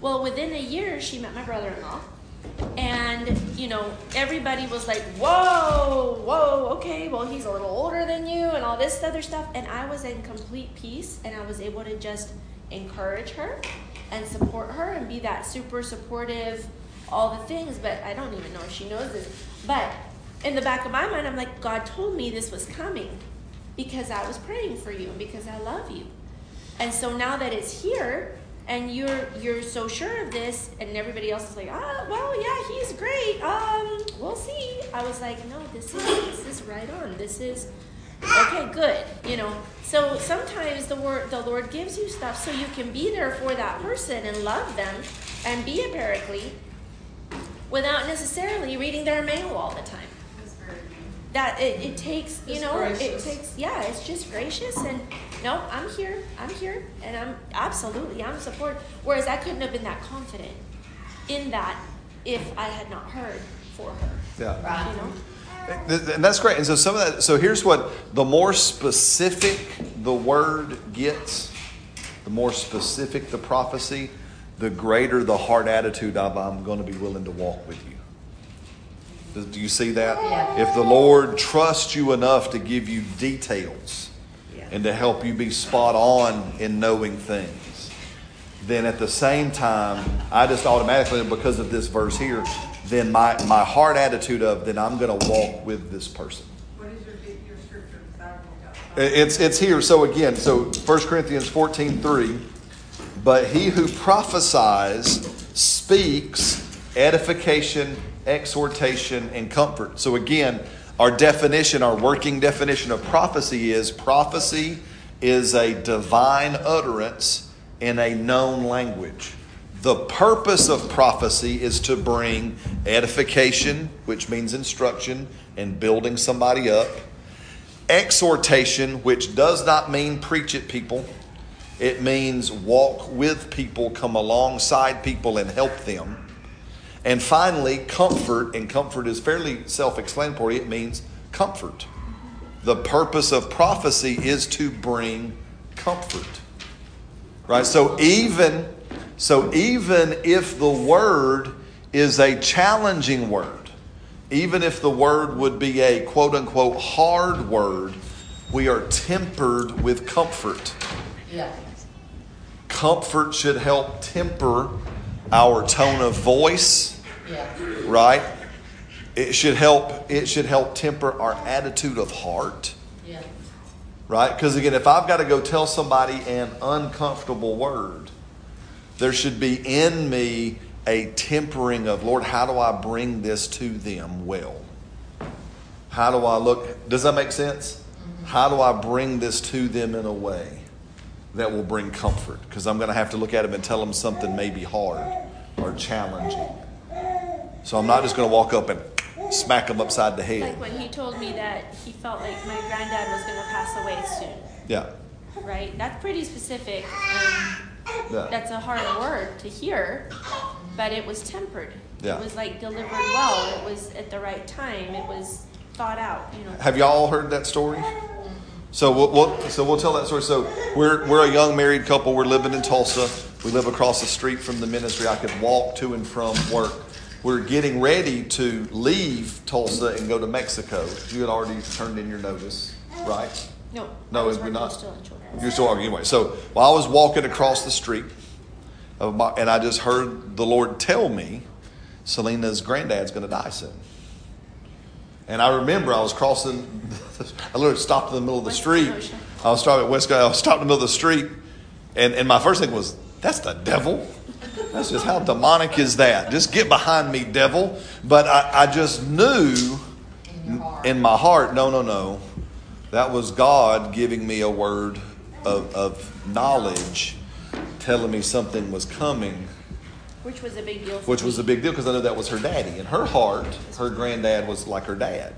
S9: Well, within a year, she met my brother-in-law, and you know everybody was like, "Whoa, whoa, okay, well he's a little older than you," and all this other stuff, and I was in complete peace, and I was able to just encourage her and support her and be that super supportive, all the things. But I don't even know if she knows this, but in the back of my mind, I'm like, God told me this was coming because I was praying for you and because I love you. And so now that it's here and you're you're so sure of this and everybody else is like, "Ah, well, yeah, he's great. Um, we'll see." I was like, "No, this is this is right on. This is okay, good." You know. So sometimes the word the Lord gives you stuff so you can be there for that person and love them and be a paraclete without necessarily reading their mail all the time. That it, it takes you
S7: It's
S9: know
S7: gracious.
S9: it takes yeah it's just gracious and no i'm here i'm here and i'm absolutely i'm support whereas i couldn't have been that confident in that if i had not heard for her
S1: Yeah.
S2: Right.
S9: you know
S1: And that's great. And so some of that. So here's what: the more specific the word gets, the more specific the prophecy, the greater the heart attitude of I'm going to be willing to walk with you. Do do you see that?
S2: Yeah.
S1: If the Lord trusts you enough to give you details
S9: Yeah.
S1: and to help you be spot on in knowing things, then at the same time, I just automatically, because of this verse here, then my, my heart attitude of, then I'm going to walk with this person.
S7: What is your, your scripture? 'Cause I don't know.
S1: It's, it's here. So again, so 1 Corinthians 14 3. But he who prophesies speaks edification, exhortation, and comfort. So again, our definition, our working definition of prophecy is prophecy is a divine utterance in a known language. The purpose of prophecy is to bring edification, which means instruction and building somebody up exhortation, which does not mean preach at people. It means walk with people, come alongside people, and help them. And finally, comfort, and comfort is fairly self explanatory. It means comfort. The purpose of prophecy is to bring comfort. Right? So even so even if the word is a challenging word, even if the word would be a quote unquote hard word, we are tempered with comfort.
S2: Yeah.
S1: Comfort should help temper our tone of voice,
S2: Yeah.
S1: right? It should help it should help temper our attitude of heart,
S2: Yeah.
S1: right? Because again, if I've got to go tell somebody an uncomfortable word, there should be in me a tempering of, Lord, how do I bring this to them well? How do I look? Does that make sense? Mm-hmm. How do I bring this to them in a way that will bring comfort? Because I'm going to have to look at them and tell them something maybe hard or challenging. So I'm not just going to walk up and smack them upside the head.
S9: Like when he told me that he felt like my granddad was going to pass away soon,
S1: Yeah.
S9: right? That's pretty specific. And
S1: Yeah.
S9: that's a hard word to hear, but it was tempered.
S1: Yeah.
S9: It was like delivered well. It was at the right time. It was thought out, you know.
S1: Have y'all heard that story? So we'll, we'll so we'll tell that story. So we're we're a young married couple. We're living in Tulsa. We live across the street from the ministry. I could walk to and from work. We're getting ready to leave Tulsa and go to Mexico. You had already turned in your notice, right?
S9: No,
S1: No, we're not.
S9: still.
S1: You're still arguing anyway. So while I was walking across the street, uh, my, and I just heard the Lord tell me, Selena's granddad's going to die soon. And I remember I was crossing, I literally stopped in the middle of the street. I was stopped at West I was stopped in the middle of the street. And, and my first thing was, that's the devil. That's just how demonic is that? Just get behind me, devil. But I, I just knew
S2: In
S1: in my heart, no, no, no. That was God giving me a word of, of knowledge, telling me something was coming,
S9: Which was a big deal for
S1: which was a big deal because I know that was her daddy. In her heart, her granddad was like her dad.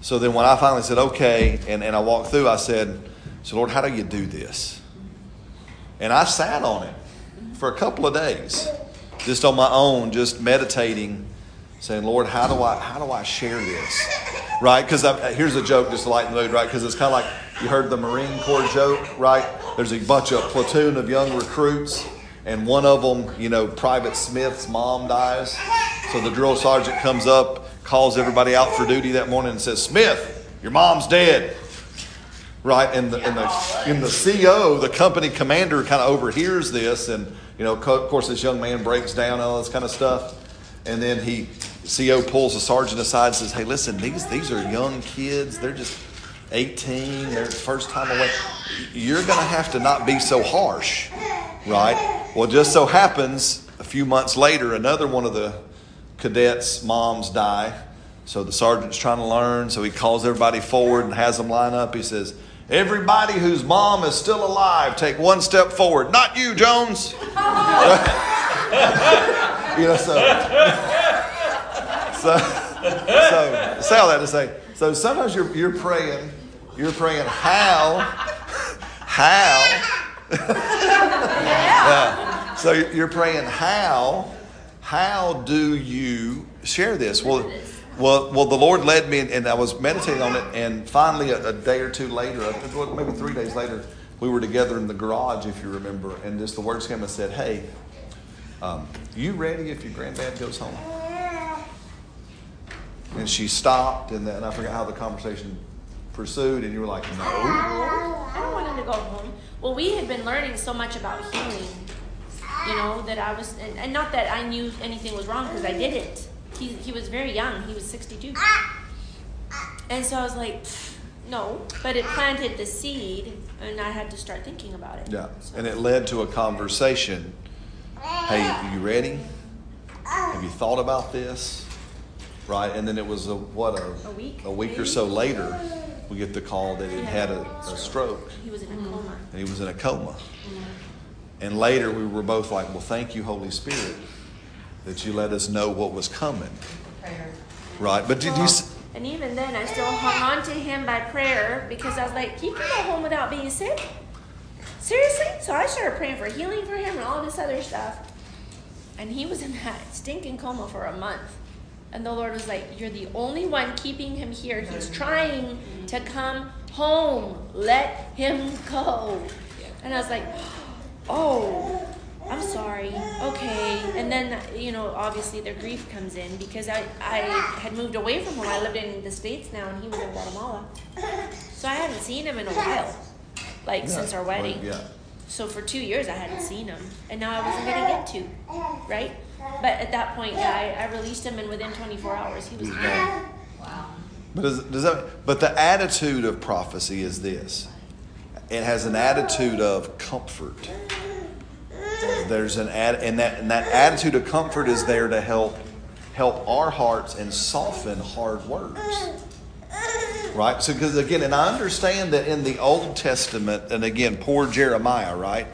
S1: So then when I finally said, okay, and, and I walked through, I said, so Lord, how do you do this? And I sat on it for a couple of days, just on my own, just meditating, saying, Lord, how do I how do I share this? Right? Because here's a joke, just to lighten the mood, right? Because it's kind of like you heard the Marine Corps joke, right? There's a bunch of platoon of young recruits, and one of them, you know, Private Smith's mom dies. So the drill sergeant comes up, calls everybody out for duty that morning, and says, Smith, your mom's dead right? And the, and the, and the CO, the company commander, kind of overhears this, and you know, of course, this young man breaks down and all this kind of stuff, and then he, CO pulls the sergeant aside and says, "Hey, listen, these these are young kids. They're just 18. They're first time away. You're going to have to not be so harsh, right?" Well, just so happens a few months later, another one of the cadets' moms die. So the sergeant's trying to learn. So he calls everybody forward and has them line up. He says, Everybody whose mom is still alive, take one step forward. Not you, Jones. you know, so, so, so, say all that to say. So sometimes you're, you're praying, you're praying, how, how, yeah. So you're praying, how, how do you share this? Well, well, well, the Lord led me, and, and I was meditating on it. And finally, a, a day or two later, maybe three days later, we were together in the garage, if you remember. And just the words came and said, "Hey, um, you ready if your granddad goes home?" And she stopped, and then I forgot how the conversation pursued, and you were like, no.
S9: I don't want him to go home. Well, we had been learning so much about healing, you know, that I was, and, and not that I knew anything was wrong because I didn't. He, he was very young, he was 62. And so I was like, no, but it planted the seed, and I had to start thinking about it.
S1: Yeah.
S9: So-
S1: And it led to a conversation. Hey, are you ready? Have you thought about this? Right? And then it was a, what, a,
S9: A week,
S1: a week or so later, we get the call that he had a, a stroke
S9: He was in a coma.
S1: and he was in a coma. Mm-hmm. And later we were both like, well, thank you, Holy Spirit, that you let us know what was coming.
S2: Prepared.
S1: Right? But did you, s-
S9: And even then, I still hung on to him by prayer because I was like, he can go home without being sick. Seriously? So I started praying for healing for him and all this other stuff. And he was in that stinking coma for a month. And the Lord was like, You're the only one keeping him here. He's trying to come home. Let him go. And I was like, Oh, I'm sorry. Okay. And then, you know, obviously their grief comes in because I, I had moved away from him. I lived in the States now and he was in Guatemala. So I hadn't seen him in a while, like
S1: Yeah,
S9: since our
S1: well,
S9: wedding.
S1: Yeah.
S9: So for two years I hadn't seen him, and now I wasn't gonna get to, right? But at that point, yeah, I, I released him, and within 24 hours he was gone.
S1: gone.
S2: Wow.
S1: But does, does that? But the attitude of prophecy is this: it has an attitude of comfort. There's an ad, and that and that attitude of comfort is there to help help our hearts and soften hard words. Right. So because again, and I understand that in the Old Testament, and again, poor Jeremiah, right?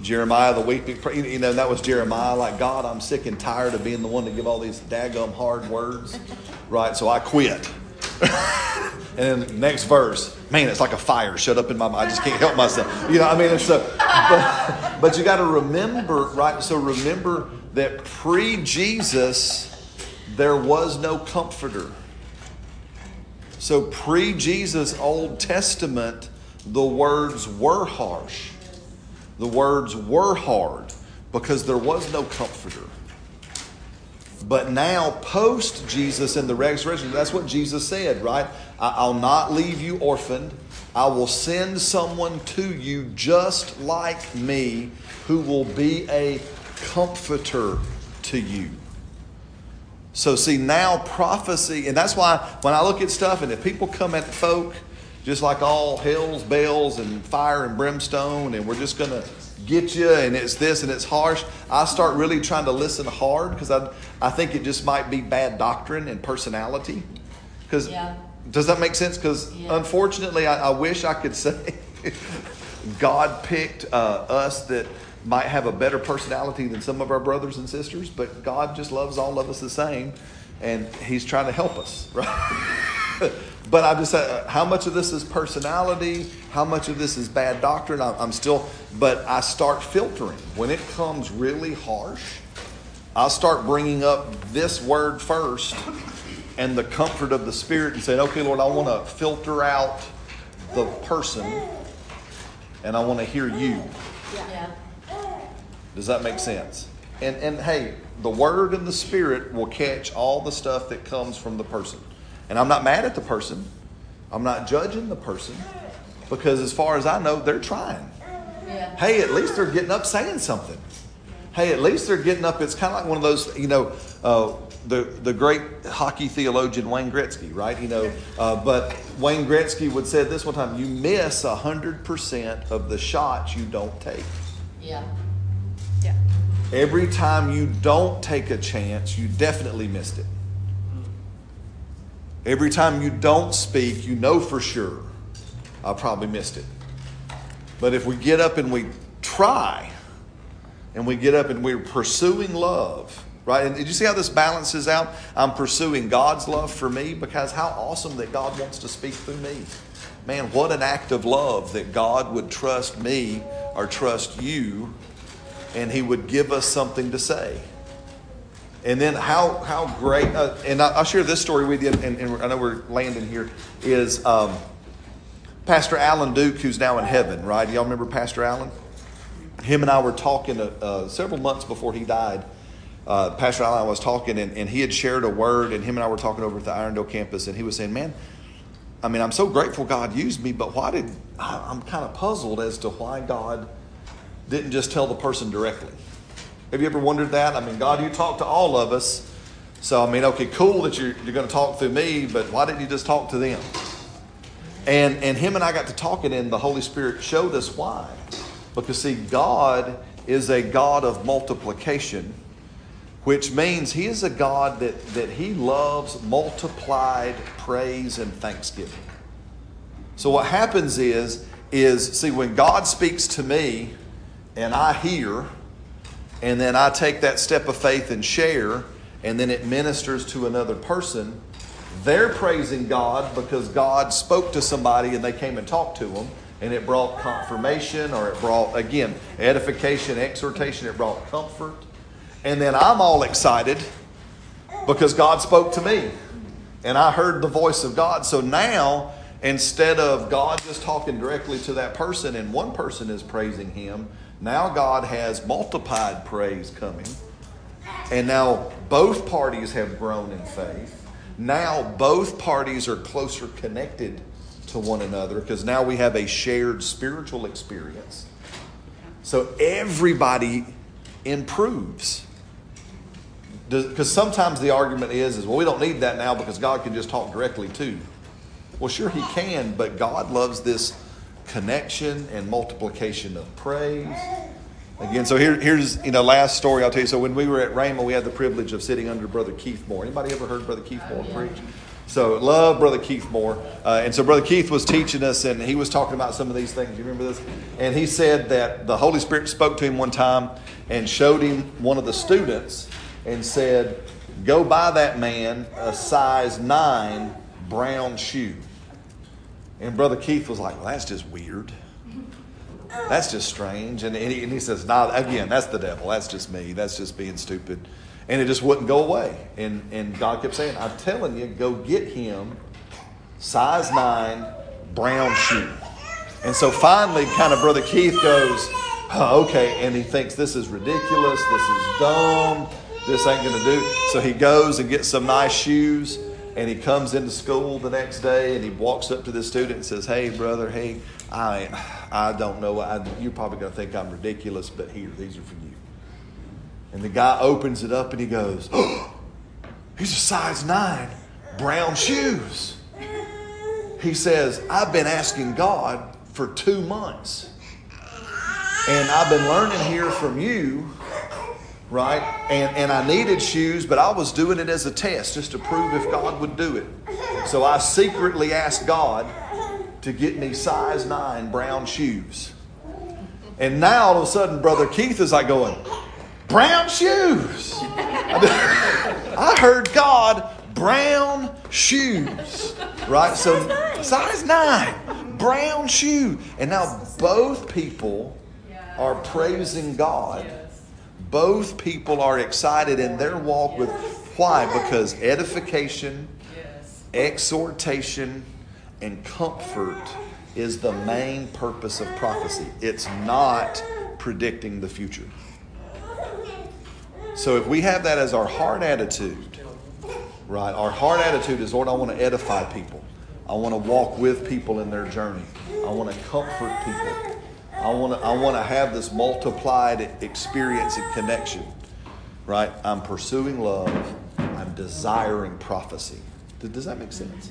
S1: Jeremiah, the weeping, you know, that was Jeremiah. Like God, I'm sick and tired of being the one to give all these daggum hard words, right? So I quit. and then next verse, man, it's like a fire shut up in my mind. I just can't help myself. You know, I mean, it's so. But, but you got to remember, right? So remember that pre-Jesus, there was no comforter. So pre-Jesus Old Testament, the words were harsh. The words were hard because there was no comforter. But now, post Jesus and the resurrection, that's what Jesus said, right? I'll not leave you orphaned. I will send someone to you just like me who will be a comforter to you. So, see, now prophecy, and that's why when I look at stuff and if people come at folk just like all hell's bells and fire and brimstone, and we're just going to get you, and it's this and it's harsh, I start really trying to listen hard because I, I think it just might be bad doctrine and personality. Because
S2: Yeah.
S1: Does that make sense? Because
S2: Yeah.
S1: unfortunately, I, I wish I could say God picked uh, us that might have a better personality than some of our brothers and sisters, but God just loves all of us the same, and He's trying to help us, right? but I just uh, how much of this is personality? How much of this is bad doctrine? I'm, I'm still, but I start filtering when it comes really harsh. I'll start bringing up this word first and the comfort of the Spirit and saying, okay, Lord, I want to filter out the person and I want to hear you.
S2: Yeah.
S1: Does that make sense? And, and hey, the Word and the Spirit will catch all the stuff that comes from the person. And I'm not mad at the person, I'm not judging the person because, as far as I know, they're trying.
S2: Yeah.
S1: Hey, at least they're getting up saying something. Hey, at least they're getting up. It's kind of like one of those, you know, uh, the the great hockey theologian Wayne Gretzky, right? You know, uh, but Wayne Gretzky would say this one time: "You miss hundred percent of the shots you don't take.
S2: Yeah.
S9: Yeah.
S1: Every time you don't take a chance, you definitely missed it. Every time you don't speak, you know for sure, I probably missed it. But if we get up and we try, and we get up and we're pursuing love, right? And did you see how this balances out? I'm pursuing God's love for me because how awesome that God wants to speak through me. Man, what an act of love that God would trust me or trust you and He would give us something to say. And then how how great, uh, and I'll share this story with you, and, and I know we're landing here, is um, Pastor Alan Duke, who's now in heaven, right? Y'all remember Pastor Alan? Him and I were talking uh, uh, several months before he died, uh, Pastor Allen was talking, and, and he had shared a word, and him and I were talking over at the Irondale campus, and he was saying, "Man, I mean, I'm so grateful God used me, but why did I, I'm kind of puzzled as to why God didn't just tell the person directly." Have you ever wondered that? I mean, God, you talk to all of us, so I mean, okay, cool that you're, you're going to talk through me, but why didn't you just talk to them? And and him and I got to talking, and the Holy Spirit showed us why. Because see, God is a God of multiplication, which means He is a God that, that He loves multiplied praise and thanksgiving. So what happens is, is see, when God speaks to me and I hear, and then I take that step of faith and share, and then it ministers to another person, they're praising God because God spoke to somebody and they came and talked to them and it brought confirmation or it brought, again, edification, exhortation, it brought comfort. And then I'm all excited because God spoke to me and I heard the voice of God. So now, instead of God just talking directly to that person and one person is praising Him, now God has multiplied praise coming. And now both parties have grown in faith now both parties are closer connected to one another because now we have a shared spiritual experience. So everybody improves. Because sometimes the argument is, is, well, we don't need that now because God can just talk directly to. Well, sure, He can, but God loves this connection and multiplication of praise Again, so here, here's you know last story I'll tell you. So when we were at Rhema, we had the privilege of sitting under Brother Keith Moore. Anybody ever heard Brother Keith Moore preach? So love Brother Keith Moore, uh, and so Brother Keith was teaching us, and he was talking about some of these things. You remember this? And he said that the Holy Spirit spoke to him one time and showed him one of the students and said, "Go buy that man a size nine brown shoe." And Brother Keith was like, "Well, that's just weird." That's just strange. And, and, he, and he says, nah, again, that's the devil. That's just me. That's just being stupid. And it just wouldn't go away. And, and God kept saying, I'm telling you, go get him size nine brown shoe. And so finally, kind of Brother Keith goes, oh, okay. And he thinks this is ridiculous. This is dumb. This ain't going to do. So he goes and gets some nice shoes and he comes into school the next day and he walks up to the student and says, Hey, brother, hey, I, I don't know. I, you're probably going to think I'm ridiculous, but here, these are for you. And the guy opens it up and he goes, oh, He's a size nine, brown shoes. He says, I've been asking God for two months. And I've been learning here from you right? And, and I needed shoes, but I was doing it as a test just to prove if God would do it. So I secretly asked God to get me size nine brown shoes. And now all of a sudden, Brother Keith is like going, brown shoes. I heard God, brown shoes. Right? So size nine, brown shoe. And now both people are praising God both people are excited in their walk with why? Because edification, exhortation, and comfort is the main purpose of prophecy. It's not predicting the future. So if we have that as our heart attitude, right? Our heart attitude is, Lord, I want to edify people. I want to walk with people in their journey. I want to comfort people. I want to I want to have this multiplied experience and connection. Right? I'm pursuing love. I'm desiring prophecy. Does that make sense?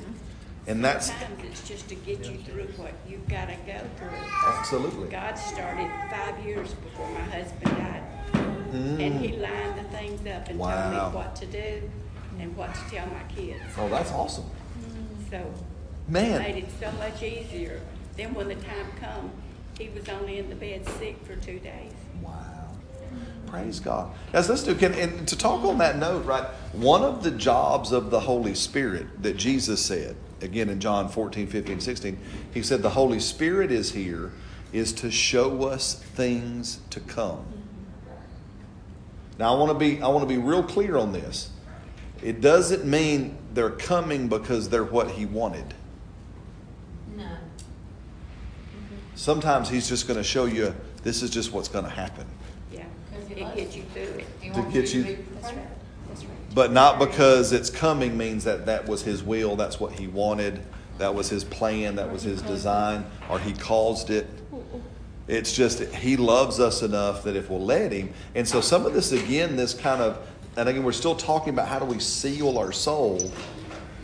S1: And that's
S10: sometimes it's just to get you through what you've got to go through.
S1: Absolutely.
S10: God started five years before my husband died, mm. and He lined the things up and wow. told me what to do and what to tell my kids.
S1: Oh, that's awesome.
S10: So,
S1: man,
S10: it made it so much easier. Then when the time comes, he was only in the bed sick for two days.
S1: Wow. Praise God. As let's do, can, and to talk on that note, right, one of the jobs of the Holy Spirit that Jesus said, again in John 14, 15, 16, he said, The Holy Spirit is here, is to show us things to come. Now I want to be I want to be real clear on this. It doesn't mean they're coming because they're what he wanted. Sometimes He's just going to show you this is just what's going to happen.
S10: Yeah,
S2: 'Cause he
S10: it gets
S2: you.
S10: you through it.
S2: He
S1: To get
S2: to
S1: you-
S2: be
S9: That's right. That's right.
S1: But not because it's coming means that that was his will, that's what he wanted, that was his plan, that was his design, or he caused it. It's just he loves us enough that if we'll let him. And so some of this, again, this kind of, and again, we're still talking about how do we seal our soul.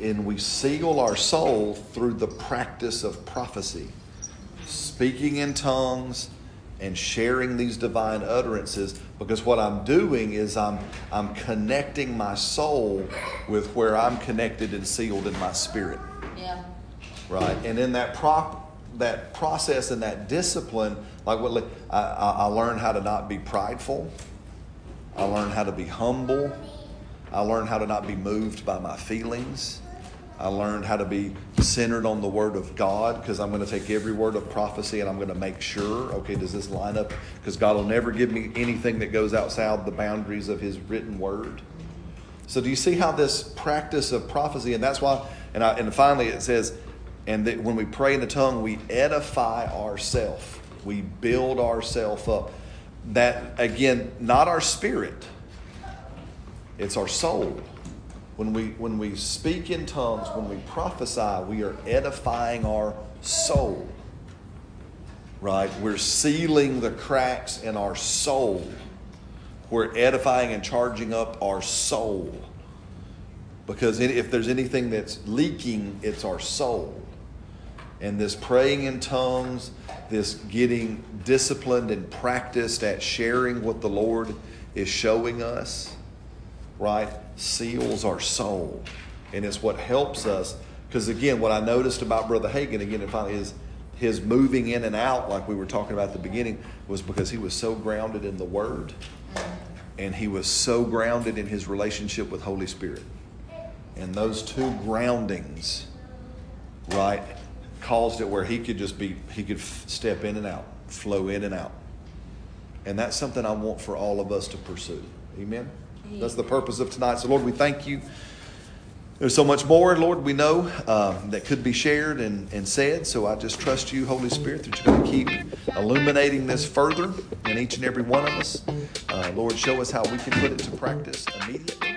S1: And we seal our soul through the practice of prophecy, speaking in tongues and sharing these divine utterances. Because what I'm doing is I'm, I'm connecting my soul with where I'm connected and sealed in my spirit
S2: Yeah,
S1: right? And in that prop, that process and that discipline, like what I, I I learned how to not be prideful. I learned how to be humble. I learned how to not be moved by my feelings. I learned how to be centered on the Word of God because I'm going to take every word of prophecy and I'm going to make sure, okay, does this line up? Because God will never give me anything that goes outside the boundaries of His written Word. So do you see how this practice of prophecy, and that's why, and, I, and finally it says, and that when we pray in the tongue, we edify ourselves. We build ourselves up. That, again, not our spirit, it's our soul. When we, when we speak in tongues, when we prophesy, we are edifying our soul. Right? We're sealing the cracks in our soul. We're edifying and charging up our soul. Because if there's anything that's leaking, it's our soul. And this praying in tongues, this getting disciplined and practiced at sharing what the Lord is showing us, right, seals our soul. And it's what helps us. Because again, what I noticed about Brother Hagin, again, and finally, is his moving in and out, like we were talking about at the beginning, was because he was so grounded in the Word and he was so grounded in his relationship with Holy Spirit. And those two groundings, right, caused it where he could just be, he could f- step in and out, flow in and out. And that's something I want for all of us to pursue. Amen? That's the purpose of tonight. So, Lord, we thank you. There's so much more, Lord, we know um, that could be shared and, and said. So I just trust you, Holy Spirit, that you're going to keep illuminating this further in each and every one of us. Uh, Lord, show us how we can put it to practice immediately.